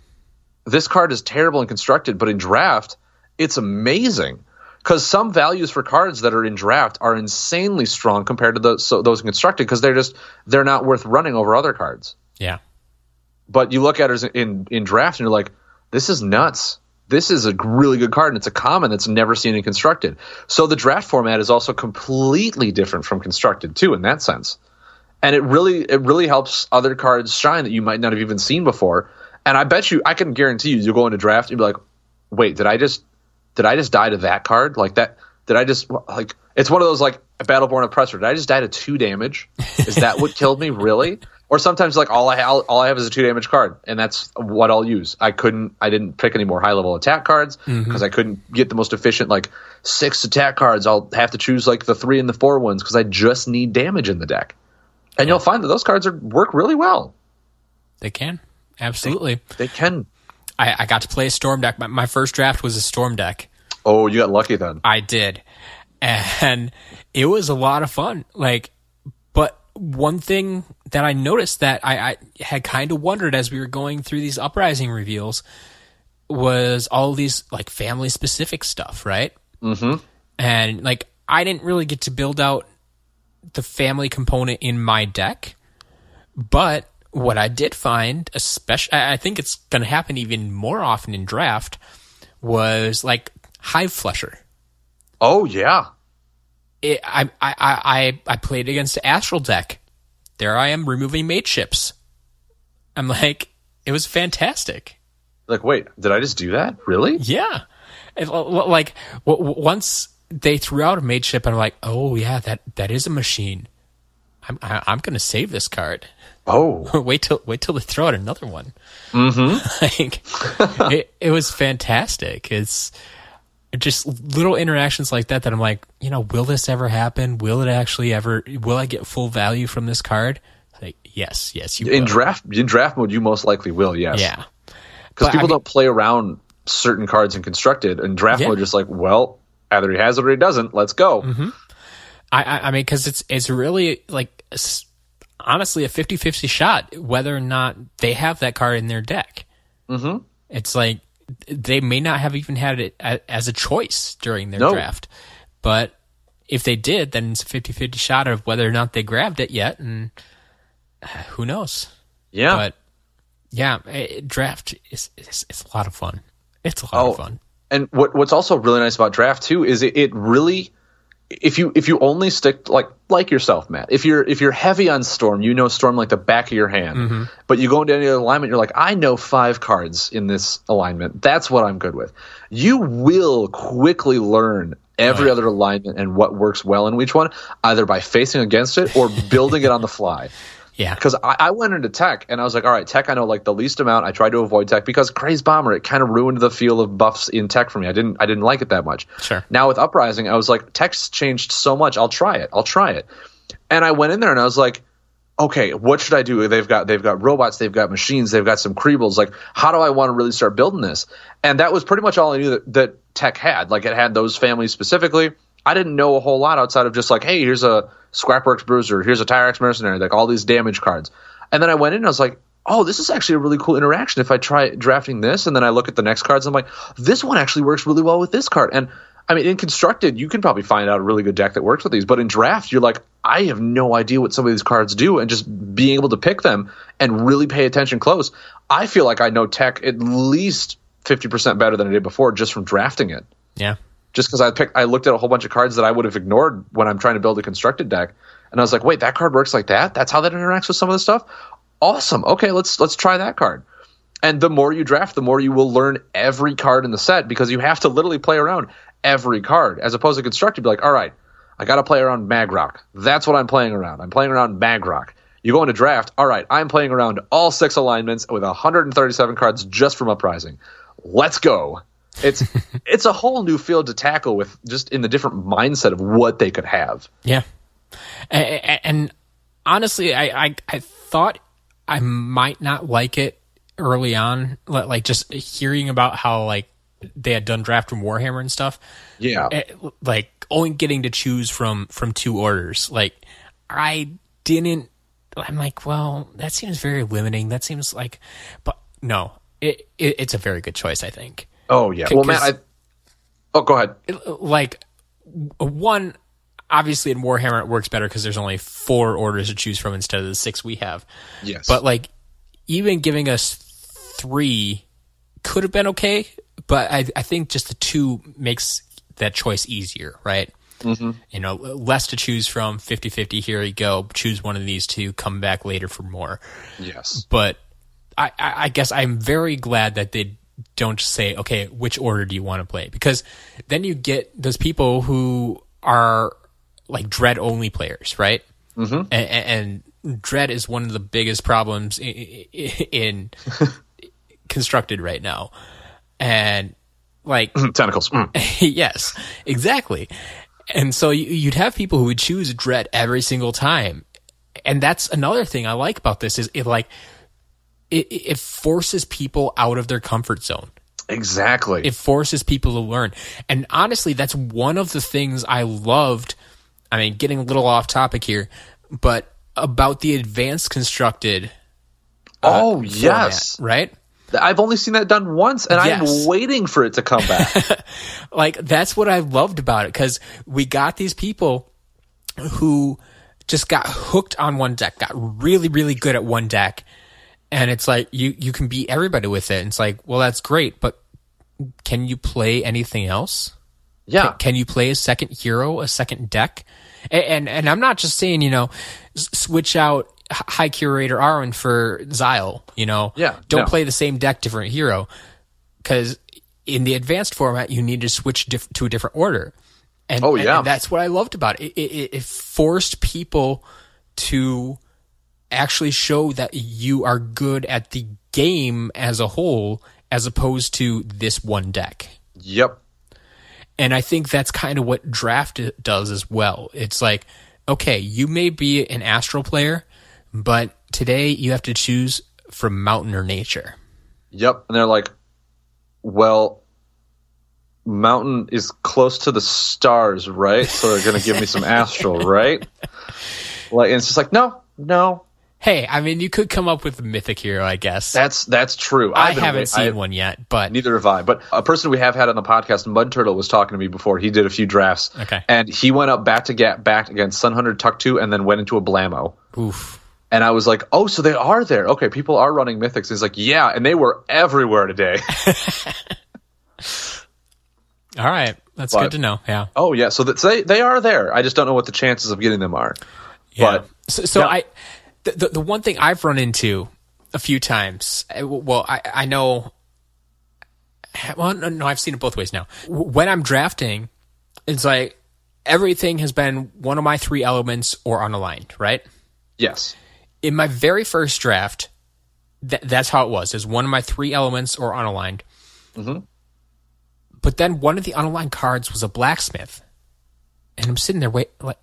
this card is terrible in constructed, but in draft, it's amazing. Because some values for cards that are in draft are insanely strong compared to those so those in constructed because they're just they're not worth running over other cards. Yeah. But you look at it in in draft and you're like, this is nuts. This is a really good card and it's a common that's never seen in constructed. So the draft format is also completely different from constructed too in that sense. And it really it really helps other cards shine that you might not have even seen before. And I bet you I can guarantee you you'll go into draft and be like, wait, did I just did I just die to that card? Like that? Did I just like? It's one of those like Battleborn Oppressor. Did I just die to two damage? Is that what killed me? Really? Or sometimes like all I ha- all I have is a two damage card, and that's what I'll use. I couldn't. I didn't pick any more high level attack cards mm-hmm. because I couldn't get the most efficient like six attack cards. I'll have to choose like the three and the four ones because I just need damage in the deck. And you'll find that those cards are work really well. They can. Absolutely. They can. I, I got to play a storm deck. My, my first draft was a storm deck. Oh, you got lucky then. I did. And it was a lot of fun. Like, but one thing that I noticed that I, I had kind of wondered as we were going through these uprising reveals was all these like family specific stuff, right? Mm-hmm. And like, I didn't really get to build out the family component in my deck, but what I did find, especially, I I think it's going to happen even more often in draft, was like Hive Flusher. Oh yeah. It, I, I, I, I I played against the Astral deck. There I am removing mate ships. I'm like, it was fantastic. Like, wait, did I just do that? Really? Yeah. It- like once they threw out a mate ship, I'm like, oh yeah, that that is a machine. I'm I, I'm gonna save this card. Oh. wait till wait till they throw out another one. Mm-hmm. like it, it was fantastic. It's just little interactions like that that I'm like, you know, will this ever happen? Will it actually ever? Will I get full value from this card? Like, yes, yes, you in will. draft in draft mode, you most likely will. Yes. Yeah, because But, I people mean- don't play around certain cards in constructed and draft Yeah. mode. Just like, well, either he has it or he doesn't. Let's go. Mm-hmm. I, I, I mean, because it's it's really like honestly a 50-50 shot whether or not they have that card in their deck. Mm-hmm. It's like they may not have even had it as a choice during their No. draft, but if they did, then it's a 50-50 shot of whether or not they grabbed it yet, and uh, who knows. Yeah. But yeah, draft is, is it's a lot of fun. It's a lot Oh, of fun. and what what's also really nice about draft too is it, it really if you if you only stick like like yourself matt if you're if you're heavy on storm you know storm like the back of your hand Mm-hmm. but you go into any other alignment you're like i know five cards in this alignment that's what i'm good with you will quickly learn every Right. other alignment and what works well in each one either by facing against it or building it on the fly Yeah, because I, I went into tech and I was like, all right, tech, I know like the least amount. I tried to avoid tech because Crazed Bomber it kind of ruined the feel of buffs in tech for me. I didn't I didn't like it that much. Sure. Now with Uprising, I was like, tech's changed so much. I'll try it. I'll try it. And I went in there and I was like, okay, what should I do? They've got they've got robots, they've got machines, they've got some creebles. Like, how do I want to really start building this? And that was pretty much all I knew that, that tech had. Like, it had those families specifically. I didn't know a whole lot outside of just like, hey, here's a Scrapworks Bruiser, here's a Tyrex Mercenary, like all these damage cards. And then I went in and I was like, oh, this is actually a really cool interaction if I try drafting this. And then I look at the next cards, I'm like, this one actually works really well with this card. And I mean, in constructed, you can probably find out a really good deck that works with these. But in draft, you're like, I have no idea what some of these cards do, and just being able to pick them and really pay attention close. I feel like I know tech at least fifty percent better than I did before just from drafting it. yeah. Just because I picked, I looked at a whole bunch of cards that I would have ignored when I'm trying to build a constructed deck, and I was like, wait, that card works like that. That's how that interacts with some of the stuff. Awesome. Okay, let's let's try that card. And the more you draft, the more you will learn every card in the set because you have to literally play around every card. As opposed to constructed, be like, all right, I got to play around Magrock. That's what I'm playing around. I'm playing around Magrock. You go into draft, all right, I'm playing around all six alignments with 137 cards just from Uprising. Let's go. It's it's a whole new field to tackle with just in the different mindset of what they could have. Yeah, and, and honestly, I, I I thought I might not like it early on, like just hearing about how like they had done draft from Warhammer and stuff. Yeah. Like only getting to choose from from two orders. Like I didn't. I'm like, well, that seems very limiting. That seems like, but no, it, it it's a very good choice. I think. Oh yeah. Well, man, I. Oh, go ahead. like one obviously in warhammer it works better because there's only four orders to choose from instead of the six we have Yes. but like even giving us three could have been okay but i, I think just the two makes that choice easier right mm-hmm. you know less to choose from 50-50 here you go choose one of these two come back later for more yes. but I, I, I guess I'm very glad that they don't just say, okay, which order do you want to play? Because then you get those people who are like dread only players, right? Mm-hmm. And, and dread is one of the biggest problems in, in constructed right now. And like, Tentacles. Mm. yes, exactly. And so you- you'd have people who would choose dread every single time. And that's another thing I like about this is it like it, it forces people out of their comfort zone. Exactly. It forces people to learn. And honestly, that's one of the things I loved. I mean, getting a little off topic here, but about the advanced constructed uh, oh format, yes. right? I've only seen that done once, and Yes. I'm waiting for it to come back. like that's what I loved about it because we got these people who just got hooked on one deck, got really, really good at one deck, and it's like you you can beat everybody with it. And it's like, well, that's great, but can you play anything else? yeah. Can you play a second hero, a second deck? And and, and I'm not just saying, you know, switch out High Curator Arwen for Xyle. You know, Yeah, don't no. play the same deck, different hero, because in the advanced format, you need to switch diff- to a different order. And, Oh, and- yeah. and that's what I loved about it. It, it. it forced people to actually show that you are good at the game as a whole, as opposed to this one deck Yep. And I think that's kind of what draft does as well. It's like, okay, you may be an astral player, but today you have to choose from mountain or nature. Yep. And they're like, well, mountain is close to the stars, right? So they're going to give me some astral, right? Like, and it's just like, no, no. Hey, I mean, you could come up with a mythic hero, I guess. That's that's true. I I've been haven't seen I- one yet, but Neither have I. But a person we have had on the podcast, Mud Turtle, was talking to me before. He did a few drafts. Okay. And he went up back to get back against Sun Hunter Tuck 2 and then went into a Blammo. oof. And I was like, oh, so they are there. Okay, people are running mythics. He's like, yeah, and they were everywhere today. All right, that's But- good to know. Yeah, oh, yeah. So that they, they are there. I just don't know what the chances of getting them are. yeah. But so, so Now- I, the, the the one thing I've run into a few times. uh, Well, I I know. Well, no, I've seen it both ways now. When I'm drafting, it's like everything has been one of my three elements or unaligned, right? yes. in my very first draft, th- that's how it was. Is one of my three elements or unaligned. Hmm. But then one of the unaligned cards was a blacksmith, and I'm sitting there wait like,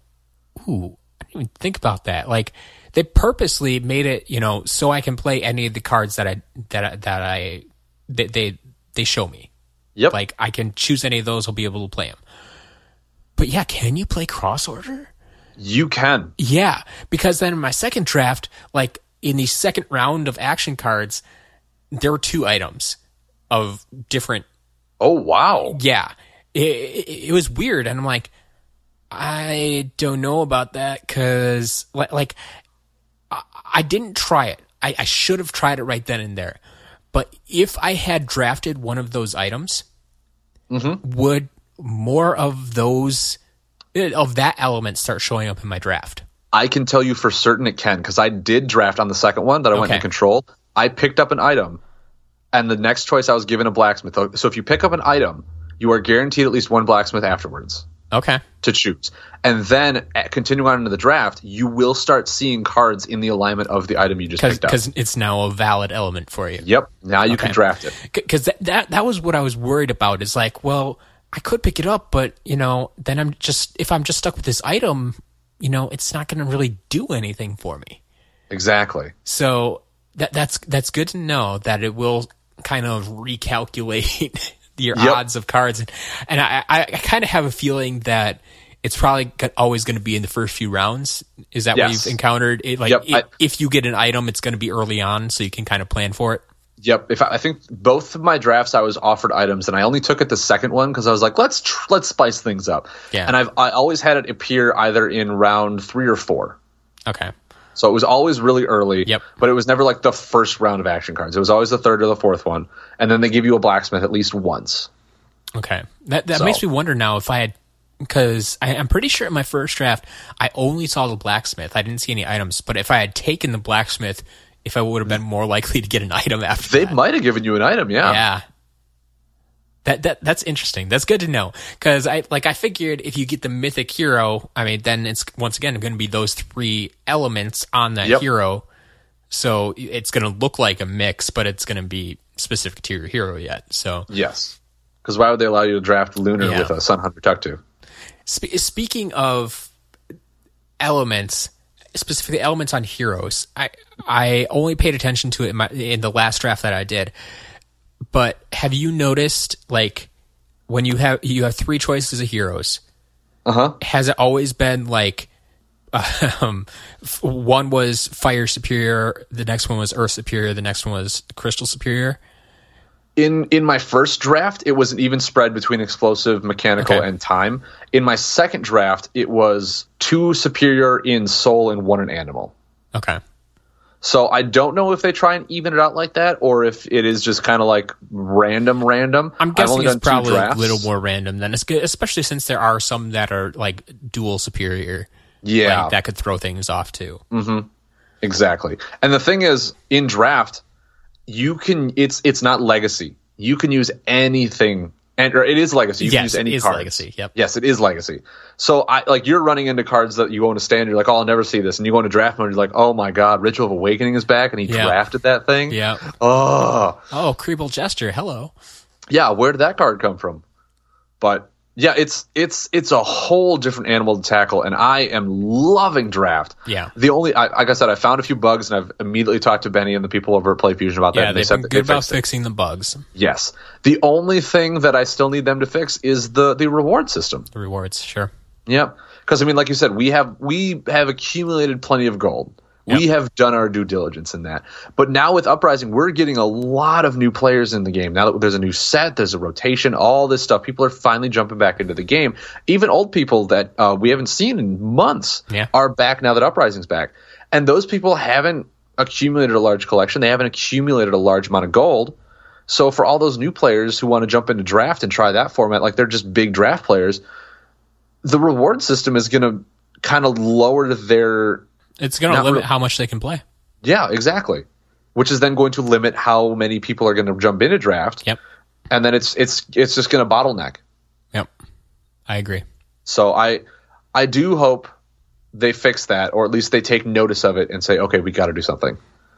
ooh, I didn't even think about that. Like they purposely made it, you know, so I can play any of the cards that I that I, that I they they, they show me. Yep. Like I can choose any of those, I'll be able to play them. But yeah, can you play cross order? you can. Yeah, because then in my second draft, like in the second round of action cards, there were two items of different. Oh, wow. Yeah, it, it, it was weird, and I'm like, I don't know about that because like, like I, didn't try it. I, I should have tried it right then and there. But if I had drafted one of those items, mm-hmm. would more of those eh, of that element start showing up in my draft? I can tell you for certain it can because I did draft on the second one that I went Okay. into control. I picked up an item, and the next choice I was given a blacksmith. So if you pick up an item, you are guaranteed at least one blacksmith afterwards Okay. to choose. And then uh, continuing on into the draft, you will start seeing cards in the alignment of the item you just picked up. because it's now a valid element for you. Yep. Now you can draft it. Because that, that that was what I was worried about. Is like, well, I could pick it up, but you know, then I'm just if I'm just stuck with this item, you know, it's not going to really do anything for me. Exactly. So that that's that's good to know that it will kind of recalculate your Yep. odds of cards, and, and I I, kind of have a feeling that. It's probably always going to be in the first few rounds. Is that what you've encountered? It, like, Yep, i- I- if you get an item, it's going to be early on, so you can kind of plan for it. Yep. If I, I think both of my drafts, I was offered items, and I only took it the second one because I was like, let's tr- let's spice things up. Yeah. And I've I always had it appear either in round three or four. Okay. So it was always really early. Yep. But it was never like the first round of action cards. It was always the third or the fourth one, and then they give you a blacksmith at least once. Okay, that that So- makes me wonder now if I had because I'm pretty sure in my first draft I only saw the blacksmith. I didn't see any items, but if I had taken the blacksmith, if I would have been more likely to get an item after They that. might have given you an item, yeah. Yeah. That, that that's interesting. That's good to know because I like I figured if you get the mythic hero, I mean then it's once again going to be those three elements on that Yep. hero, so it's going to look like a mix, but it's going to be specific to your hero yet. So Yes. Because why would they allow you to draft Lunar Yeah. with a Sun Hunter Tuck Spe- speaking of elements, specifically elements on heroes, I I only paid attention to it in, my, in the last draft that I did. But have you noticed, like, when you have you have three choices of heroes, Uh huh. has it always been like, um, one was fire superior, the next one was earth superior, the next one was crystal superior? In in my first draft, it was an even spread between explosive, mechanical, Okay. and time. In my second draft, it was two superior in soul and one in animal. Okay. So I don't know if they try and even it out like that, or if it is just kind of like random, random. I'm guessing it's probably a little more random than it's good, especially since there are some that are like dual superior. Yeah, Like, that could throw things off too. Mm-hmm. exactly. And the thing is, in draft, you can. It's it's not legacy. You can use anything, and or it is legacy. You can use it any is cards. legacy, yep. Yes, it is legacy. So I like you're running into cards that you go into standard. You're like, oh, I'll never see this, and you go into draft mode. You're like, oh my god, Ritual of Awakening is back, and he Yeah. drafted that thing. Yeah. Oh, Oh, Creeble Jester. Hello. yeah. Where did that card come from? But Yeah, it's it's it's a whole different animal to tackle, and I am loving draft. Yeah. The only, I, like I said, I found a few bugs, and I've immediately talked to Benny and the people over at PlayFusion about that. Yeah, and they they've said been good they about fixed it. fixing the bugs, Yes. The only thing that I still need them to fix is the the reward system. the rewards. Sure. Yep. Because I mean, like you said, we have we have accumulated plenty of gold. We have done our due diligence in that. But now with Uprising, we're getting a lot of new players in the game. Now that there's a new set, there's a rotation, all this stuff. People are finally jumping back into the game. Even old people that uh, we haven't seen in months Yeah. are back now that Uprising's back. And those people haven't accumulated a large collection. They haven't accumulated a large amount of gold. So for all those new players who want to jump into draft and try that format, like they're just big draft players, the reward system is going to kind of lower their It's going to limit how much they can play. yeah exactly which is then going to limit how many people are going to jump into draft Yep. and then it's it's it's just going to bottleneck Yep. I agree. so i i do hope they fix that or at least they take notice of it and say okay we got to do something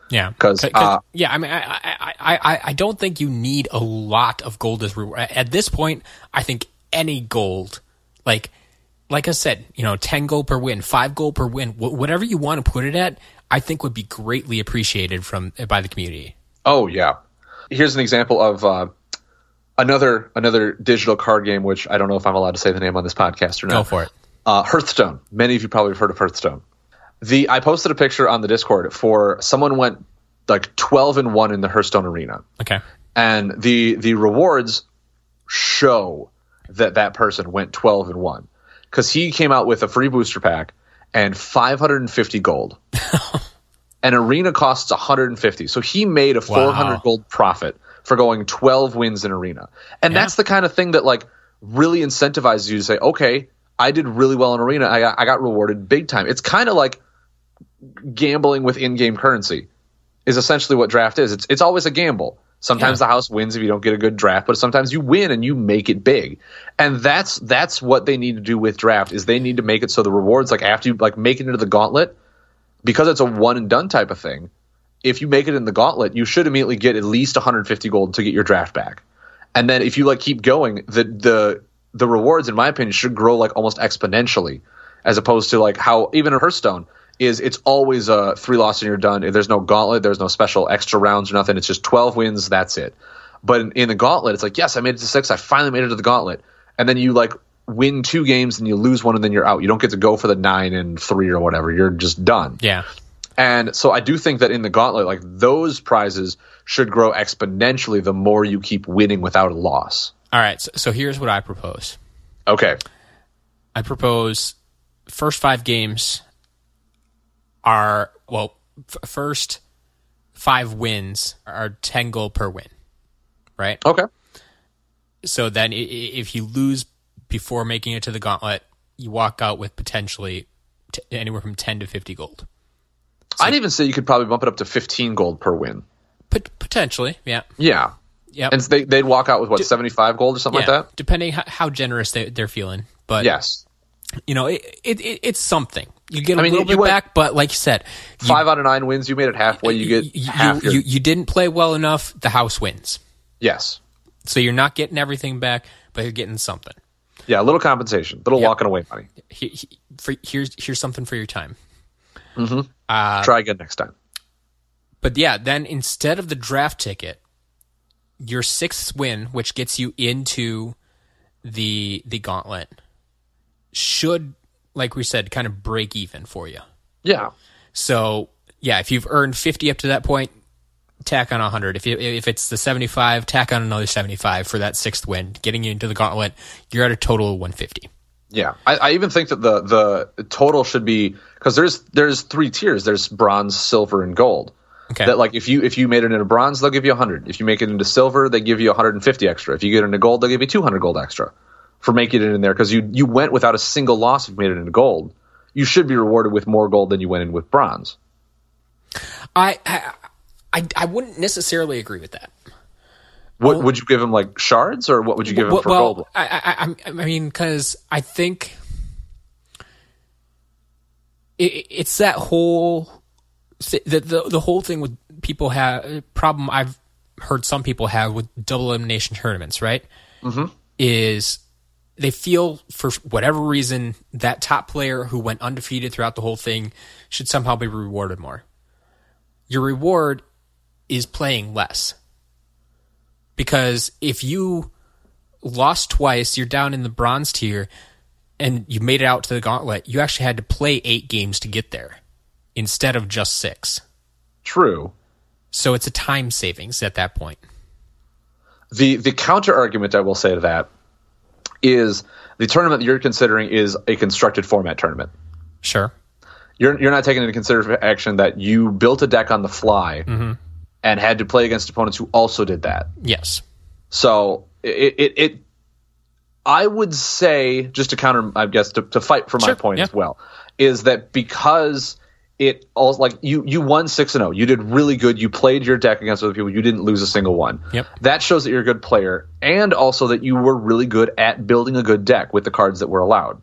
Yeah, 'Cause, uh, yeah, I mean, I, I, I, I, I don't think you need a lot of gold as reward. At this point, I think any gold, like, like I said, you know, ten goal per win, five goal per win, wh- whatever you want to put it at, I think would be greatly appreciated from by the community. oh yeah here's an example of uh another another digital card game which i don't know if i'm allowed to say the name on this podcast or not Go for it. uh, Hearthstone. Many of you probably have heard of Hearthstone. The I posted a picture on the Discord for someone went like twelve and one in the Hearthstone arena, Okay. and the the rewards show that that person went twelve and one because he came out with a free booster pack and five hundred and fifty gold. An arena costs 150, so he made a 400 gold profit for going 12 wins in arena, and that's the kind of thing that like really incentivizes you to say, okay, I did really well in arena. I got, I got rewarded big time. It's kind of like gambling with in-game currency is essentially what draft is. It's it's always a gamble. Sometimes Yeah. the house wins if you don't get a good draft, but sometimes you win and you make it big. And that's that's what they need to do with draft is they need to make it so the rewards like after you like make it into the gauntlet because it's a one and done type of thing. If you make it in the gauntlet, you should immediately get at least 150 gold to get your draft back. And then if you like keep going, the the the rewards, in my opinion, should grow like almost exponentially, as opposed to like how even in Hearthstone is it's always a three loss and you're done. There's no gauntlet, there's no special extra rounds or nothing. It's just 12 wins, that's it. But in, in the gauntlet, it's like yes, I made it to six, I finally made it to the gauntlet, and then you like win two games and you lose one and then you're out. You don't get to go for the nine and three or whatever. You're just done. Yeah. And so I do think that in the gauntlet, like those prizes should grow exponentially the more you keep winning without a loss. All right. So, so here's what I propose. Okay. I propose first five games are well, f- first five wins are ten gold per win, right? Okay. So then, if you lose before making it to the gauntlet, you walk out with potentially t- anywhere from ten to fifty gold. I'd even say you could probably bump it up to 15 gold per win. Pot- potentially, yeah, Yeah. yeah, And they, they'd walk out with what, 75 gold or something yeah. like that? Depending how, how generous they, they're feeling, but Yes. you know, it, it, it it's something. You get a I mean, little you bit went- back, but like you said, you, Five out of nine wins, you made it halfway, you get you, half you, your- you, you didn't play well enough. The house wins, Yes. so you're not getting everything back, but you're getting something. Yeah, a little compensation, a little walking away money. For, here's here's something for your time. Mm-hmm. Uh, Try again next time. But yeah, then instead of the draft ticket, your sixth win, which gets you into the the gauntlet, should, like we said, kind of break even for you. Yeah. So yeah, if you've earned fifty up to that point, tack on hundred. If you, if it's the seventy five, tack on another seventy five for that sixth win, getting you into the gauntlet. You're at a total of one fifty. Yeah, I, I even think that the the total should be because there's there's three tiers. There's bronze, silver, and gold. Okay. That like if you if you made it into bronze, they'll give you 100. If you make it into silver, they give you 150 extra. If you get into gold, they'll give you 200 gold extra for making it in there because you you went without a single loss. If you made it into gold, you should be rewarded with more gold than you went in with bronze. I, I I I wouldn't necessarily agree with that. What would you give him like shards or what would you give him well, for well, gold? I, I, I, I mean, because I think it, it's that whole th- the, the the whole thing with people have problem I've heard some people have with double elimination tournaments, right? Mm-hmm. Is they feel for whatever reason that top player who went undefeated throughout the whole thing should somehow be rewarded more. Your reward is playing less. Because if you lost twice, you're down in the bronze tier, and you made it out to the gauntlet, you actually had to play eight games to get there instead of just six. True. So it's a time savings at that point. The the counter argument I will say to that is the tournament you're considering is a constructed format tournament. Sure. You're you're not taking into consideration that you built a deck on the fly Mm-hmm. and had to play against opponents who also did that. Yes. So it, it, it I would say, just to counter, I guess, to, to fight for my point yeah. as well, is that because it all like you you won six and zero, you did really good. You played your deck against other people. You didn't lose a single one. Yep. That shows that you're a good player, and also that you were really good at building a good deck with the cards that were allowed.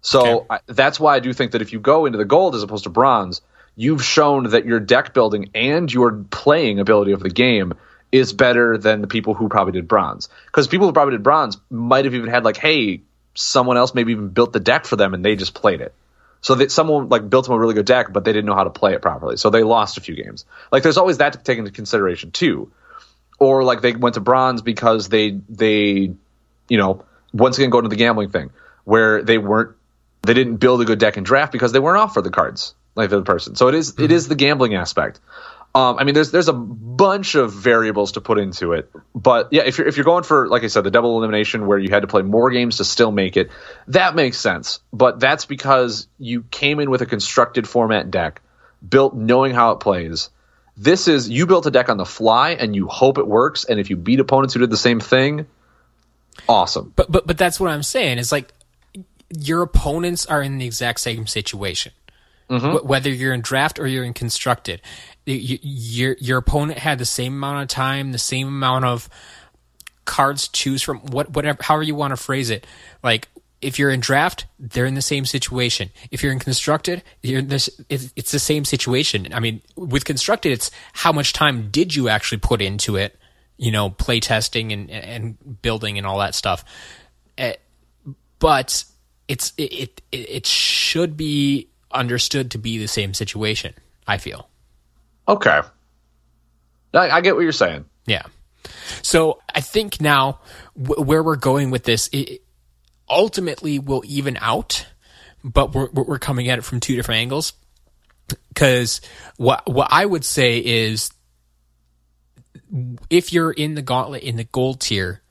So Okay. I, that's why I do think that if you go into the gold as opposed to bronze, you've shown that your deck building and your playing ability of the game is better than the people who probably did bronze. Because people who probably did bronze might have even had like, hey, someone else maybe even built the deck for them and they just played it. So that someone like built them a really good deck, but they didn't know how to play it properly. So they lost a few games. Like there's always that to take into consideration too. Or like they went to bronze because they they you know, once again go into the gambling thing, where they weren't they didn't build a good deck in draft because they weren't offered the cards like the person. So it is- it hmm. is the gambling aspect. Um, I mean, there's there's a bunch of variables to put into it, but yeah, if you're if you're going for like I said, the double elimination where you had to play more games to still make it, that makes sense. But that's because you came in with a constructed format deck, built knowing how it plays. This is you built a deck on the fly and you hope it works. And if you beat opponents who did the same thing, awesome. But but but that's what I'm saying. Is like your opponents are in the exact same situation. Wh- whether you're in draft or you're in constructed, your your opponent had the same amount of time, the same amount of cards to choose from. What whatever, however you want to phrase it. Like if you're in draft, they're in the same situation. If you're in constructed, you're in this. It's, it's the same situation. I mean, with constructed, it's how much time did you actually put into it? You know, play testing and and building and all that stuff. Eh, but it's it, it it should be understood to be the same situation. I feel. Okay, I, I get what you're saying. Yeah. So I think now where we're going with this, it ultimately will even out, but we're we're coming at it from two different angles. Because what what I would say is, if you're in the gauntlet in the gold tier,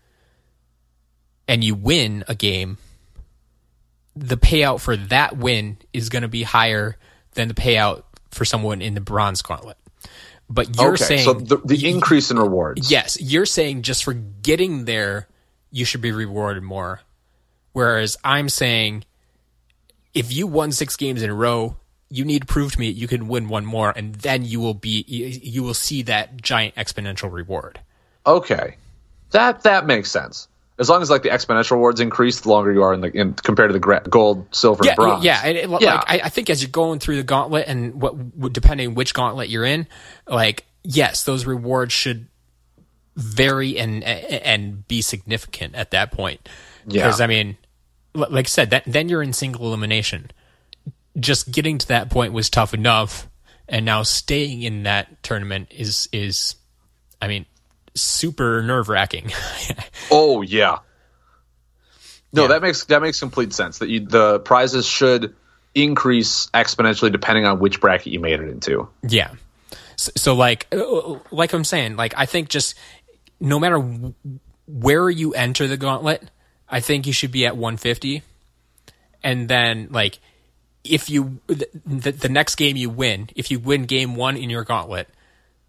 and you win a game, the payout for that win is going to be higher than the payout for someone in the bronze gauntlet. But you're okay, saying so the, the increase in rewards. Yes, you're saying just for getting there, you should be rewarded more. Whereas I'm saying, if you won six games in a row, you need to prove to me you can win one more, and then you will be you, you will see that giant exponential reward. Okay, that that makes sense. As long as like the exponential rewards increase, the longer you are in the in, compared to the gra- gold, silver, Yeah, and bronze. yeah. And it, Yeah. Like, I, I think as you're going through the gauntlet, and what depending which gauntlet you're in, like yes, those rewards should vary and and be significant at that point. Yeah. Because I mean, like I said, that then you're in single elimination. Just getting to that point was tough enough, and now staying in that tournament is is, I mean, super nerve wracking. Oh yeah. No, Yeah. that makes that makes complete sense. That you, the prizes should increase exponentially depending on which bracket you made it into. Yeah. So, so like, uh, like I'm saying, like I think just no matter w- where you enter the gauntlet, I think you should be at 150, and then like if you the, the, the next game you win, if you win game one in your gauntlet,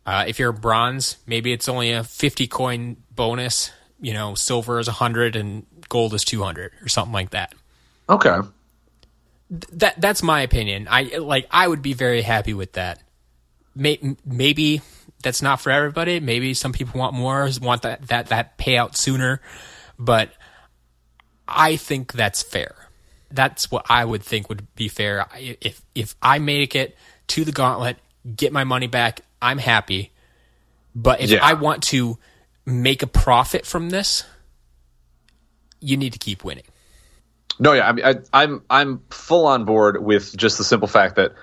uh, if you're bronze, maybe it's only a 50 coin bonus. You know, silver is 100 and gold is 200 or something like that Okay. that that's my opinion. I like I would be very happy with that. May, maybe that's not for everybody. Maybe some people want more, want that that that payout sooner, but I think that's fair. That's what I would think would be fair. If if I make it to the gauntlet, get my money back, I'm happy. But if Yeah. I want to make a profit from this, you need to keep winning. No, yeah, I mean, I, I'm I'm full on board with just the simple fact that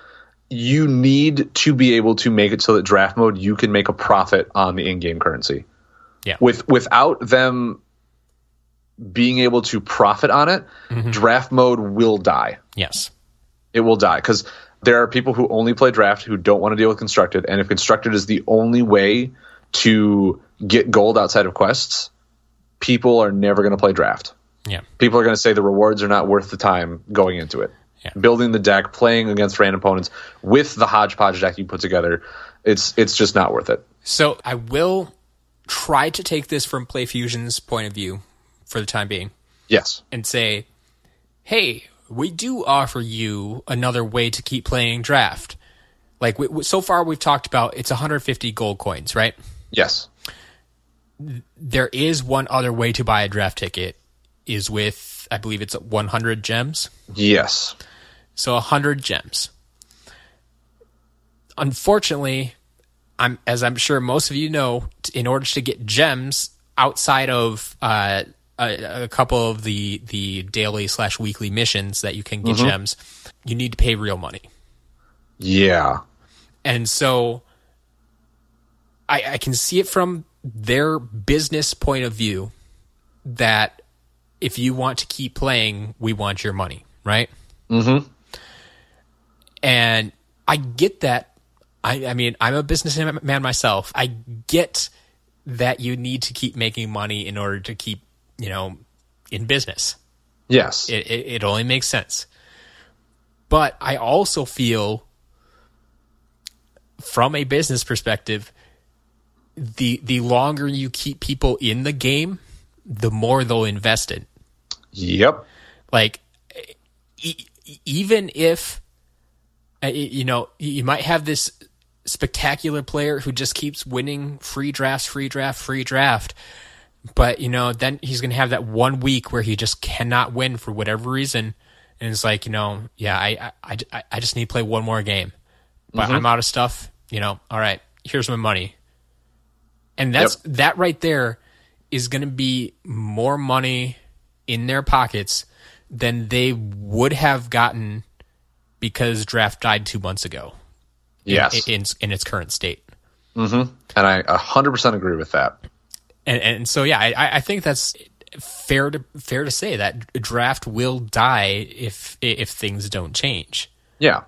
you need to be able to make it so that draft mode you can make a profit on the in-game currency. Yeah. With without them being able to profit on it, mm-hmm. draft mode will die. Yes. It will die because there are people who only play draft who don't want to deal with constructed, and if constructed is the only way to get gold outside of quests, people are never going to play draft Yeah. people are going to say the rewards are not worth the time going into it. Yeah. Building the deck, playing against random opponents with the hodgepodge deck you put together, it's it's just not worth it. So I will try to take this from PlayFusion's point of view for the time being Yes. and say, hey, we do offer you another way to keep playing draft. Like we, so far, we've talked about it's 150 gold coins, right? Yes. There is one other way to buy a draft ticket, is with I believe it's 100 gems. Yes. So 100 gems. Unfortunately, I'm as I'm sure most of you know, in order to get gems outside of uh, a, a couple of the the daily slash weekly missions that you can get gems, you need to pay real money. Yeah. And so I, I can see it from their business point of view that if you want to keep playing, we want your money, right? Mm-hmm. And I get that. I, I mean, I'm a businessman myself. I get that you need to keep making money in order to keep, you know, in business. Yes. It, it, it only makes sense. But I also feel, from a business perspective, the the longer you keep people in the game, the more they'll invest in. yep. Like, e- even if uh, you know you might have this spectacular player who just keeps winning free drafts, free draft, free draft, but you know then he's going to have that one week where he just cannot win for whatever reason, and it's like you know, yeah, I I, I, I just need to play one more game, but I'm out of stuff. You know, all right, here's my money, and that's that right there is going to be more money in their pockets than they would have gotten because draft died two months ago Yes. in, in, in its current state. Hmm. and I 100% agree with that. And, and so, yeah, I, I think that's fair to fair to say that draft will die if if things don't change. Yeah.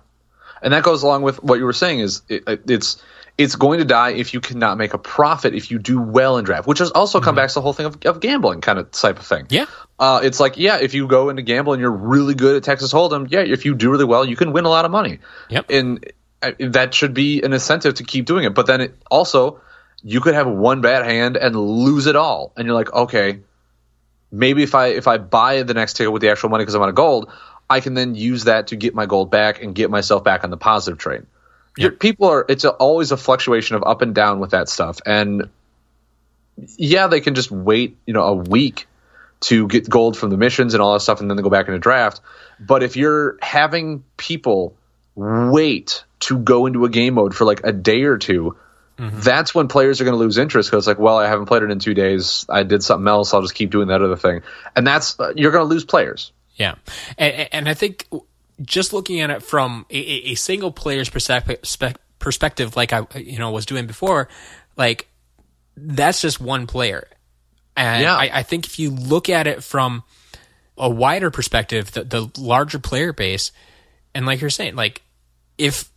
And that goes along with what you were saying is it, it- it's it's going to die if you cannot make a profit if you do well in draft, which has also come back to the whole thing of, of gambling kind of type of thing. Yeah. Uh, it's like, yeah, if you go into gamble and you're really good at Texas Hold'em, yeah, if you do really well, you can win a lot of money. Yep. And uh, that should be an incentive to keep doing it. But then it also, you could have one bad hand and lose it all, and you're like, okay, maybe if I if I buy the next ticket with the actual money because I'm out of gold, I can then use that to get my gold back and get myself back on the positive train. People are it's a, always a fluctuation of up and down with that stuff, and yeah, they can just wait, you know, a week to get gold from the missions and all that stuff, and then they go back into draft. But if you're having people wait to go into a game mode for like a day or 2 that's when players are going to lose interest because it's like, well, I haven't played it in two days. I did something else. I'll just keep doing that other thing, and that's uh, you're going to lose players. Yeah, and, and I think just looking at it from a, a a single player's perspective, perspective, like I you know was doing before, like that's just one player, and Yeah. I, I think if you look at it from a wider perspective, the, the larger player base, and like you're saying, like if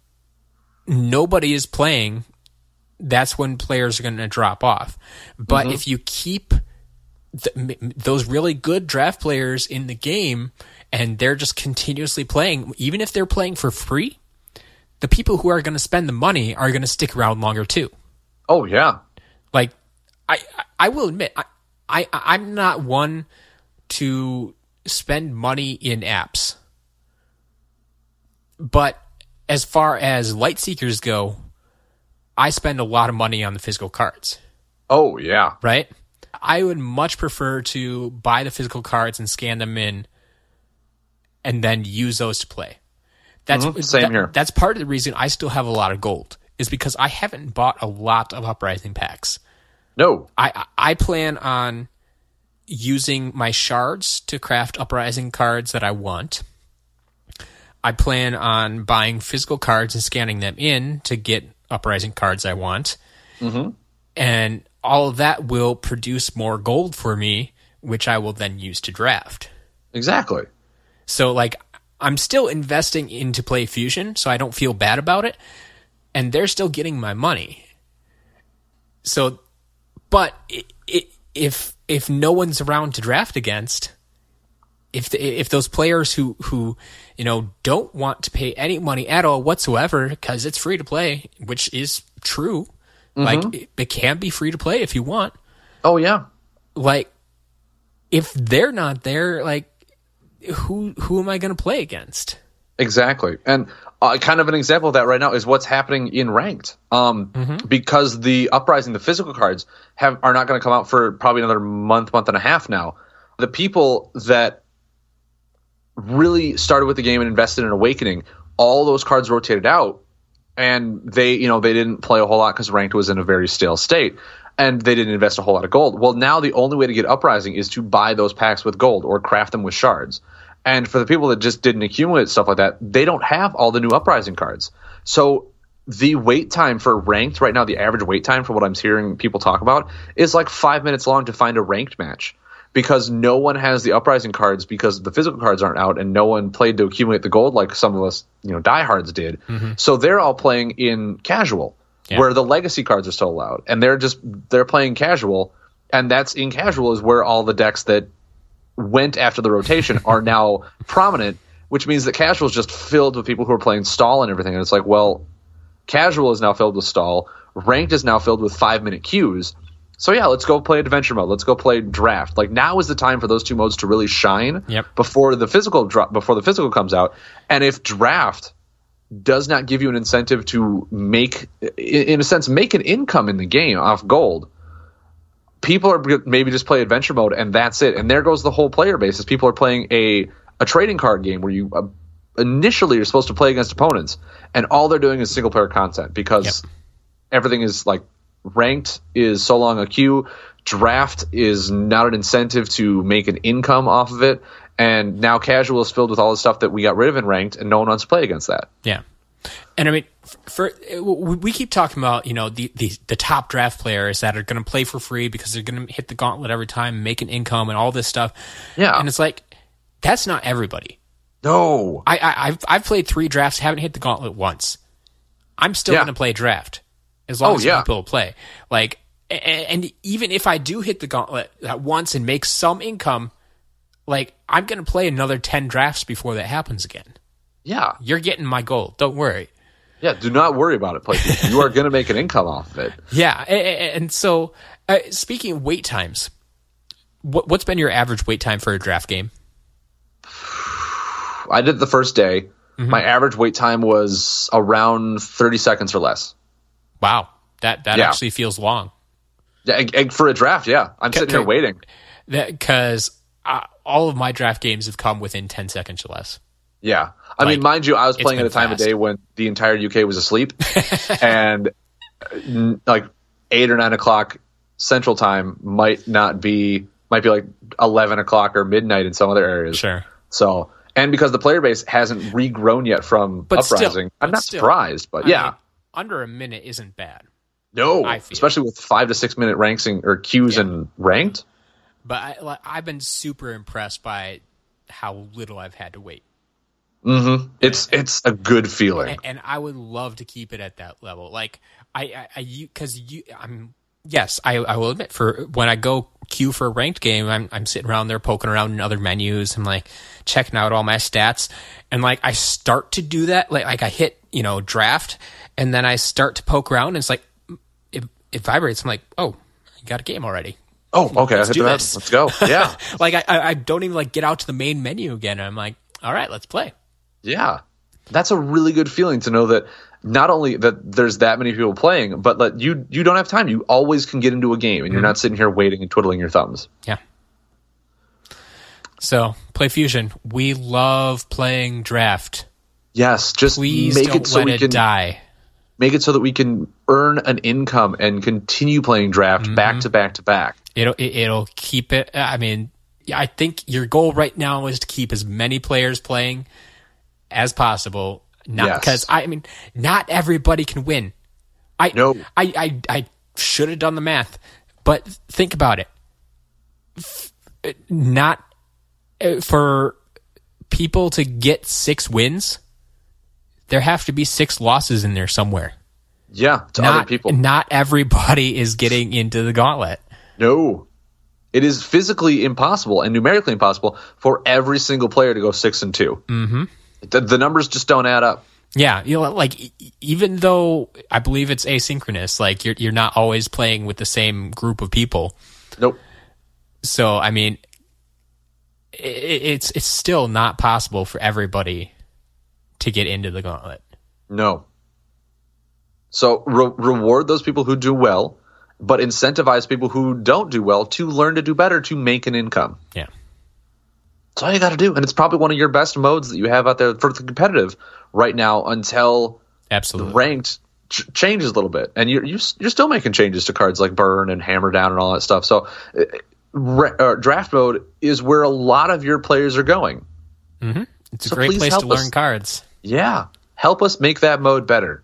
nobody is playing, that's when players are going to drop off. But mm-hmm. if you keep th- m- those really good draft players in the game and they're just continuously playing, even if they're playing for free, the people who are going to spend the money are going to stick around longer too. Oh yeah, Like, I I- I will admit, I, I I'm not one to spend money in apps, but as far as Lightseekers go, I spend a lot of money on the physical cards oh yeah, right? I would much prefer to buy the physical cards and scan them in and then use those to play. That's Mhm, same that- here. That's part of the reason I still have a lot of gold is because I haven't bought a lot of uprising packs. no, I I plan on using my shards to craft uprising cards that I want. I plan on buying physical cards and scanning them in to get uprising cards I want. Mm-hmm. And all of that will produce more gold for me, which I will then use to draft. Exactly. So, like, I'm still investing into PlayFusion, so I don't feel bad about it. And they're still getting my money. So, but it, it, if if no one's around to draft against, if the, if those players who who you know don't want to pay any money at all whatsoever because it's free to play, which is true, like it, it can be free to play if you want. Oh yeah. Like if they're not there, like who who am I going to play against? Exactly. And uh, kind of an example of that right now is what's happening in ranked. Um, Because the uprising, the physical cards have are not going to come out for probably another month, month and a half now. The people that really started with the game and invested in Awakening, all those cards rotated out, and they, you know, they didn't play a whole lot because ranked was in a very stale state, and they didn't invest a whole lot of gold. Well, now the only way to get uprising is to buy those packs with gold or craft them with shards. And for the people that just didn't accumulate stuff like that, they don't have all the new uprising cards. So the wait time for ranked right now, the average wait time for what I'm hearing people talk about is like five minutes long to find a ranked match because no one has the uprising cards because the physical cards aren't out and no one played to accumulate the gold like some of us, you know, diehards did. Mm-hmm. So they're all playing in casual Yeah. where the legacy cards are still allowed and they're just they're playing casual and that's in casual is where all the decks that went after the rotation are now prominent, which means that casual is just filled with people who are playing stall and everything. And it's like, well, casual is now filled with stall, ranked is now filled with five minute queues. So yeah, let's go play adventure mode. Let's go play draft. Like now is the time for those two modes to really shine Yep. before the physical drop before the physical comes out. And if draft does not give you an incentive to make in a sense make an income in the game off gold, people are maybe just play adventure mode and that's it. And there goes the whole player base. Is people are playing a a trading card game where you uh, initially you're supposed to play against opponents, and all they're doing is single player content because everything is like ranked is so long a queue. Draft is not an incentive to make an income off of it. And now casual is filled with all the stuff that we got rid of in ranked, and no one wants to play against that. Yeah, and I mean, for, we we keep talking about you know the the, the top draft players that are going to play for free because they're going to hit the gauntlet every time, make an income, and all this stuff. Yeah. and it's like that's not everybody. No. I, I I've I've played three drafts, haven't hit the gauntlet once. I'm still Yeah. going to play draft as long Oh, as yeah. people play. Like, and even if I do hit the gauntlet at once and make some income, like I'm going to play another ten drafts before that happens again. Yeah. You're getting my gold. Don't worry. Yeah. Do not worry about it, PlayStation. you are going to make an income off of it. Yeah, and so uh, speaking of wait times, what, what's been your average wait time for a draft game? I did the first day. My average wait time was around 30 seconds or less. Wow, that that Yeah. actually feels long. Yeah, for a draft, yeah. I'm sitting here waiting. Because uh, all of my draft games have come within ten seconds or less. Yeah. I Like, mean, mind you, I was playing at a time fast. of day when the entire UK was asleep, and like eight or nine o'clock Central Time might not be might be like eleven o'clock or midnight in some other areas. Sure. So, and because the player base hasn't regrown yet from But still- uprising, I'm not still. surprised. But I yeah, mean, under a minute isn't bad. no, especially with five to six minute ranking or queues Yeah. and ranked. But I, like, I've been super impressed by how little I've had to wait, Mm-hmm. It's it's a good feeling. and, and I would love to keep it at that level. Like I, I, I because you, I'm yes, I, I will admit for when I go queue for a ranked game, I'm I'm sitting around there poking around in other menus. I'm like checking out all my stats, and like I start to do that. Like like I hit you know draft, and then I start to poke around, and it's like it, it vibrates. I'm like, oh, I got a game already. Oh, okay, Let's I hit do the this. Let's go. Yeah, like I, I don't even like get out to the main menu again. I'm like, all right, let's play. Yeah. That's a really good feeling to know that not only that there's that many people playing, but that you you don't have time. You always can get into a game and you're mm-hmm. not sitting here waiting and twiddling your thumbs. Yeah. So PlayFusion. We love playing draft. Yes, just Please make it so let we it can die. make it so that we can earn an income and continue playing draft Mm-hmm. back to back to back. It'll it, it'll keep it. I mean, I think your goal right now is to keep as many players playing as possible. Not Yes. because I mean, not everybody can win. I No. I I, I should have done the math, but think about it. Not uh, for people to get six wins, there have to be six losses in there somewhere. Yeah, to Not other people. not everybody is getting into the gauntlet. No. It is physically impossible and numerically impossible for every single player to go six and 2 Mm-hmm. The, the numbers just don't add up. Yeah, you know, like even though I believe it's asynchronous, like you're you're not always playing with the same group of people. Nope. So I mean, i it's it's still not possible for everybody to get into the gauntlet. No. So re- reward those people who do well, but incentivize people who don't do well to learn to do better to make an income. Yeah, That's all you got to do, and it's probably one of your best modes that you have out there for the competitive right now until absolutely. ranked ch- changes a little bit, and you're you're, you're still making changes to cards like burn and hammer down and all that stuff. So, uh, re- uh, draft mode is where a lot of your players are going. It's a great place to us. learn cards. Yeah, help us make that mode better.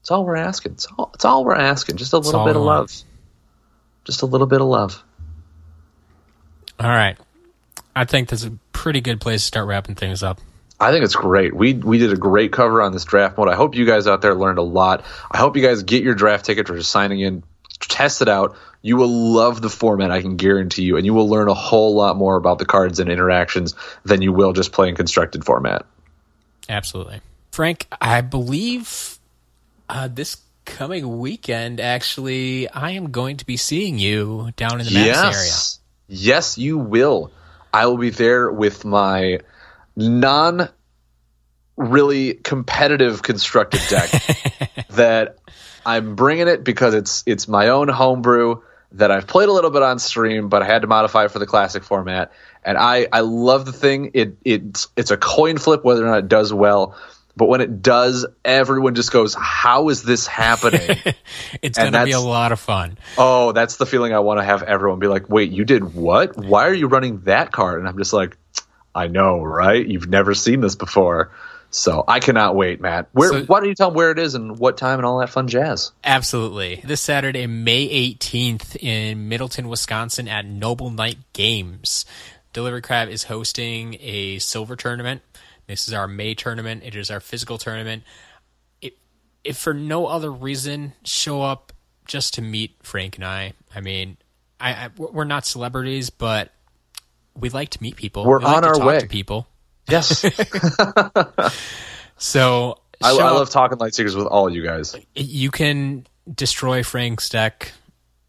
It's all we're asking. It's all, it's all we're asking. Just a little bit of want. love. Just a little bit of love. All right, I think that's a pretty good place to start wrapping things up. I think it's great. We we did a great cover on this draft mode. I hope you guys out there learned a lot. I hope you guys get your draft ticket or just signing in, test it out. You will love the format, I can guarantee you, and you will learn a whole lot more about the cards and interactions than you will just playing constructed format. Absolutely, Frank. I believe uh, this coming weekend, actually, I am going to be seeing you down in the Maps area. yes, yes, you will. I will be there with my non really competitive constructed deck that I'm bringing it because it's it's my own homebrew that I've played a little bit on stream, but I had to modify it for the classic format. And I I love the thing. It it's it's a coin flip whether or not it does well. But when it does, everyone just goes, "How is this happening?" It's And going to be a lot of fun. oh, that's the feeling I want to have everyone be like, "Wait, you did what? Why are you running that card?" And I'm just like, "I know, right? You've never seen this before." So I cannot wait, Matt. Where? So- why don't you tell them where it is and what time and all that fun jazz? Absolutely. This Saturday, May 18th in Middleton, Wisconsin at Noble Knight Games. Delivery Crab is hosting a silver tournament. This is our May tournament. It is our physical tournament. If, if for no other reason, show up just to meet Frank and I. I mean, I, I we're not celebrities, but we like to meet people. We're We like on to our talk way. to people. Yes, So I, I love talking Lightseekers with all you guys. you can destroy Frank's deck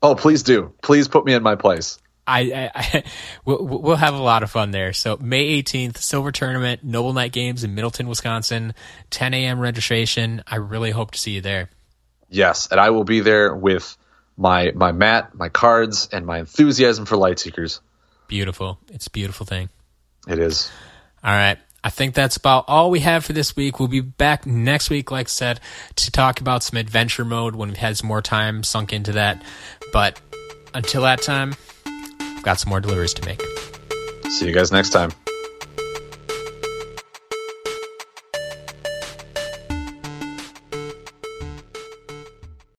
Oh, please do. Please put me in my place. I, I, I we'll, we'll have a lot of fun there. So May 18th, Silver Tournament, Noble Knight Games in Middleton, Wisconsin, 10 a.m. registration. I really hope to see you there. Yes, and I will be there with my my mat, my cards, and my enthusiasm for Lightseekers. Beautiful. It's a beautiful thing. It is. All right. I think that's about all we have for this week. We'll be back next week, like I said, to talk about some adventure mode when we've had some more time sunk into that. But until that time, I've got some more deliveries to make. See you guys next time.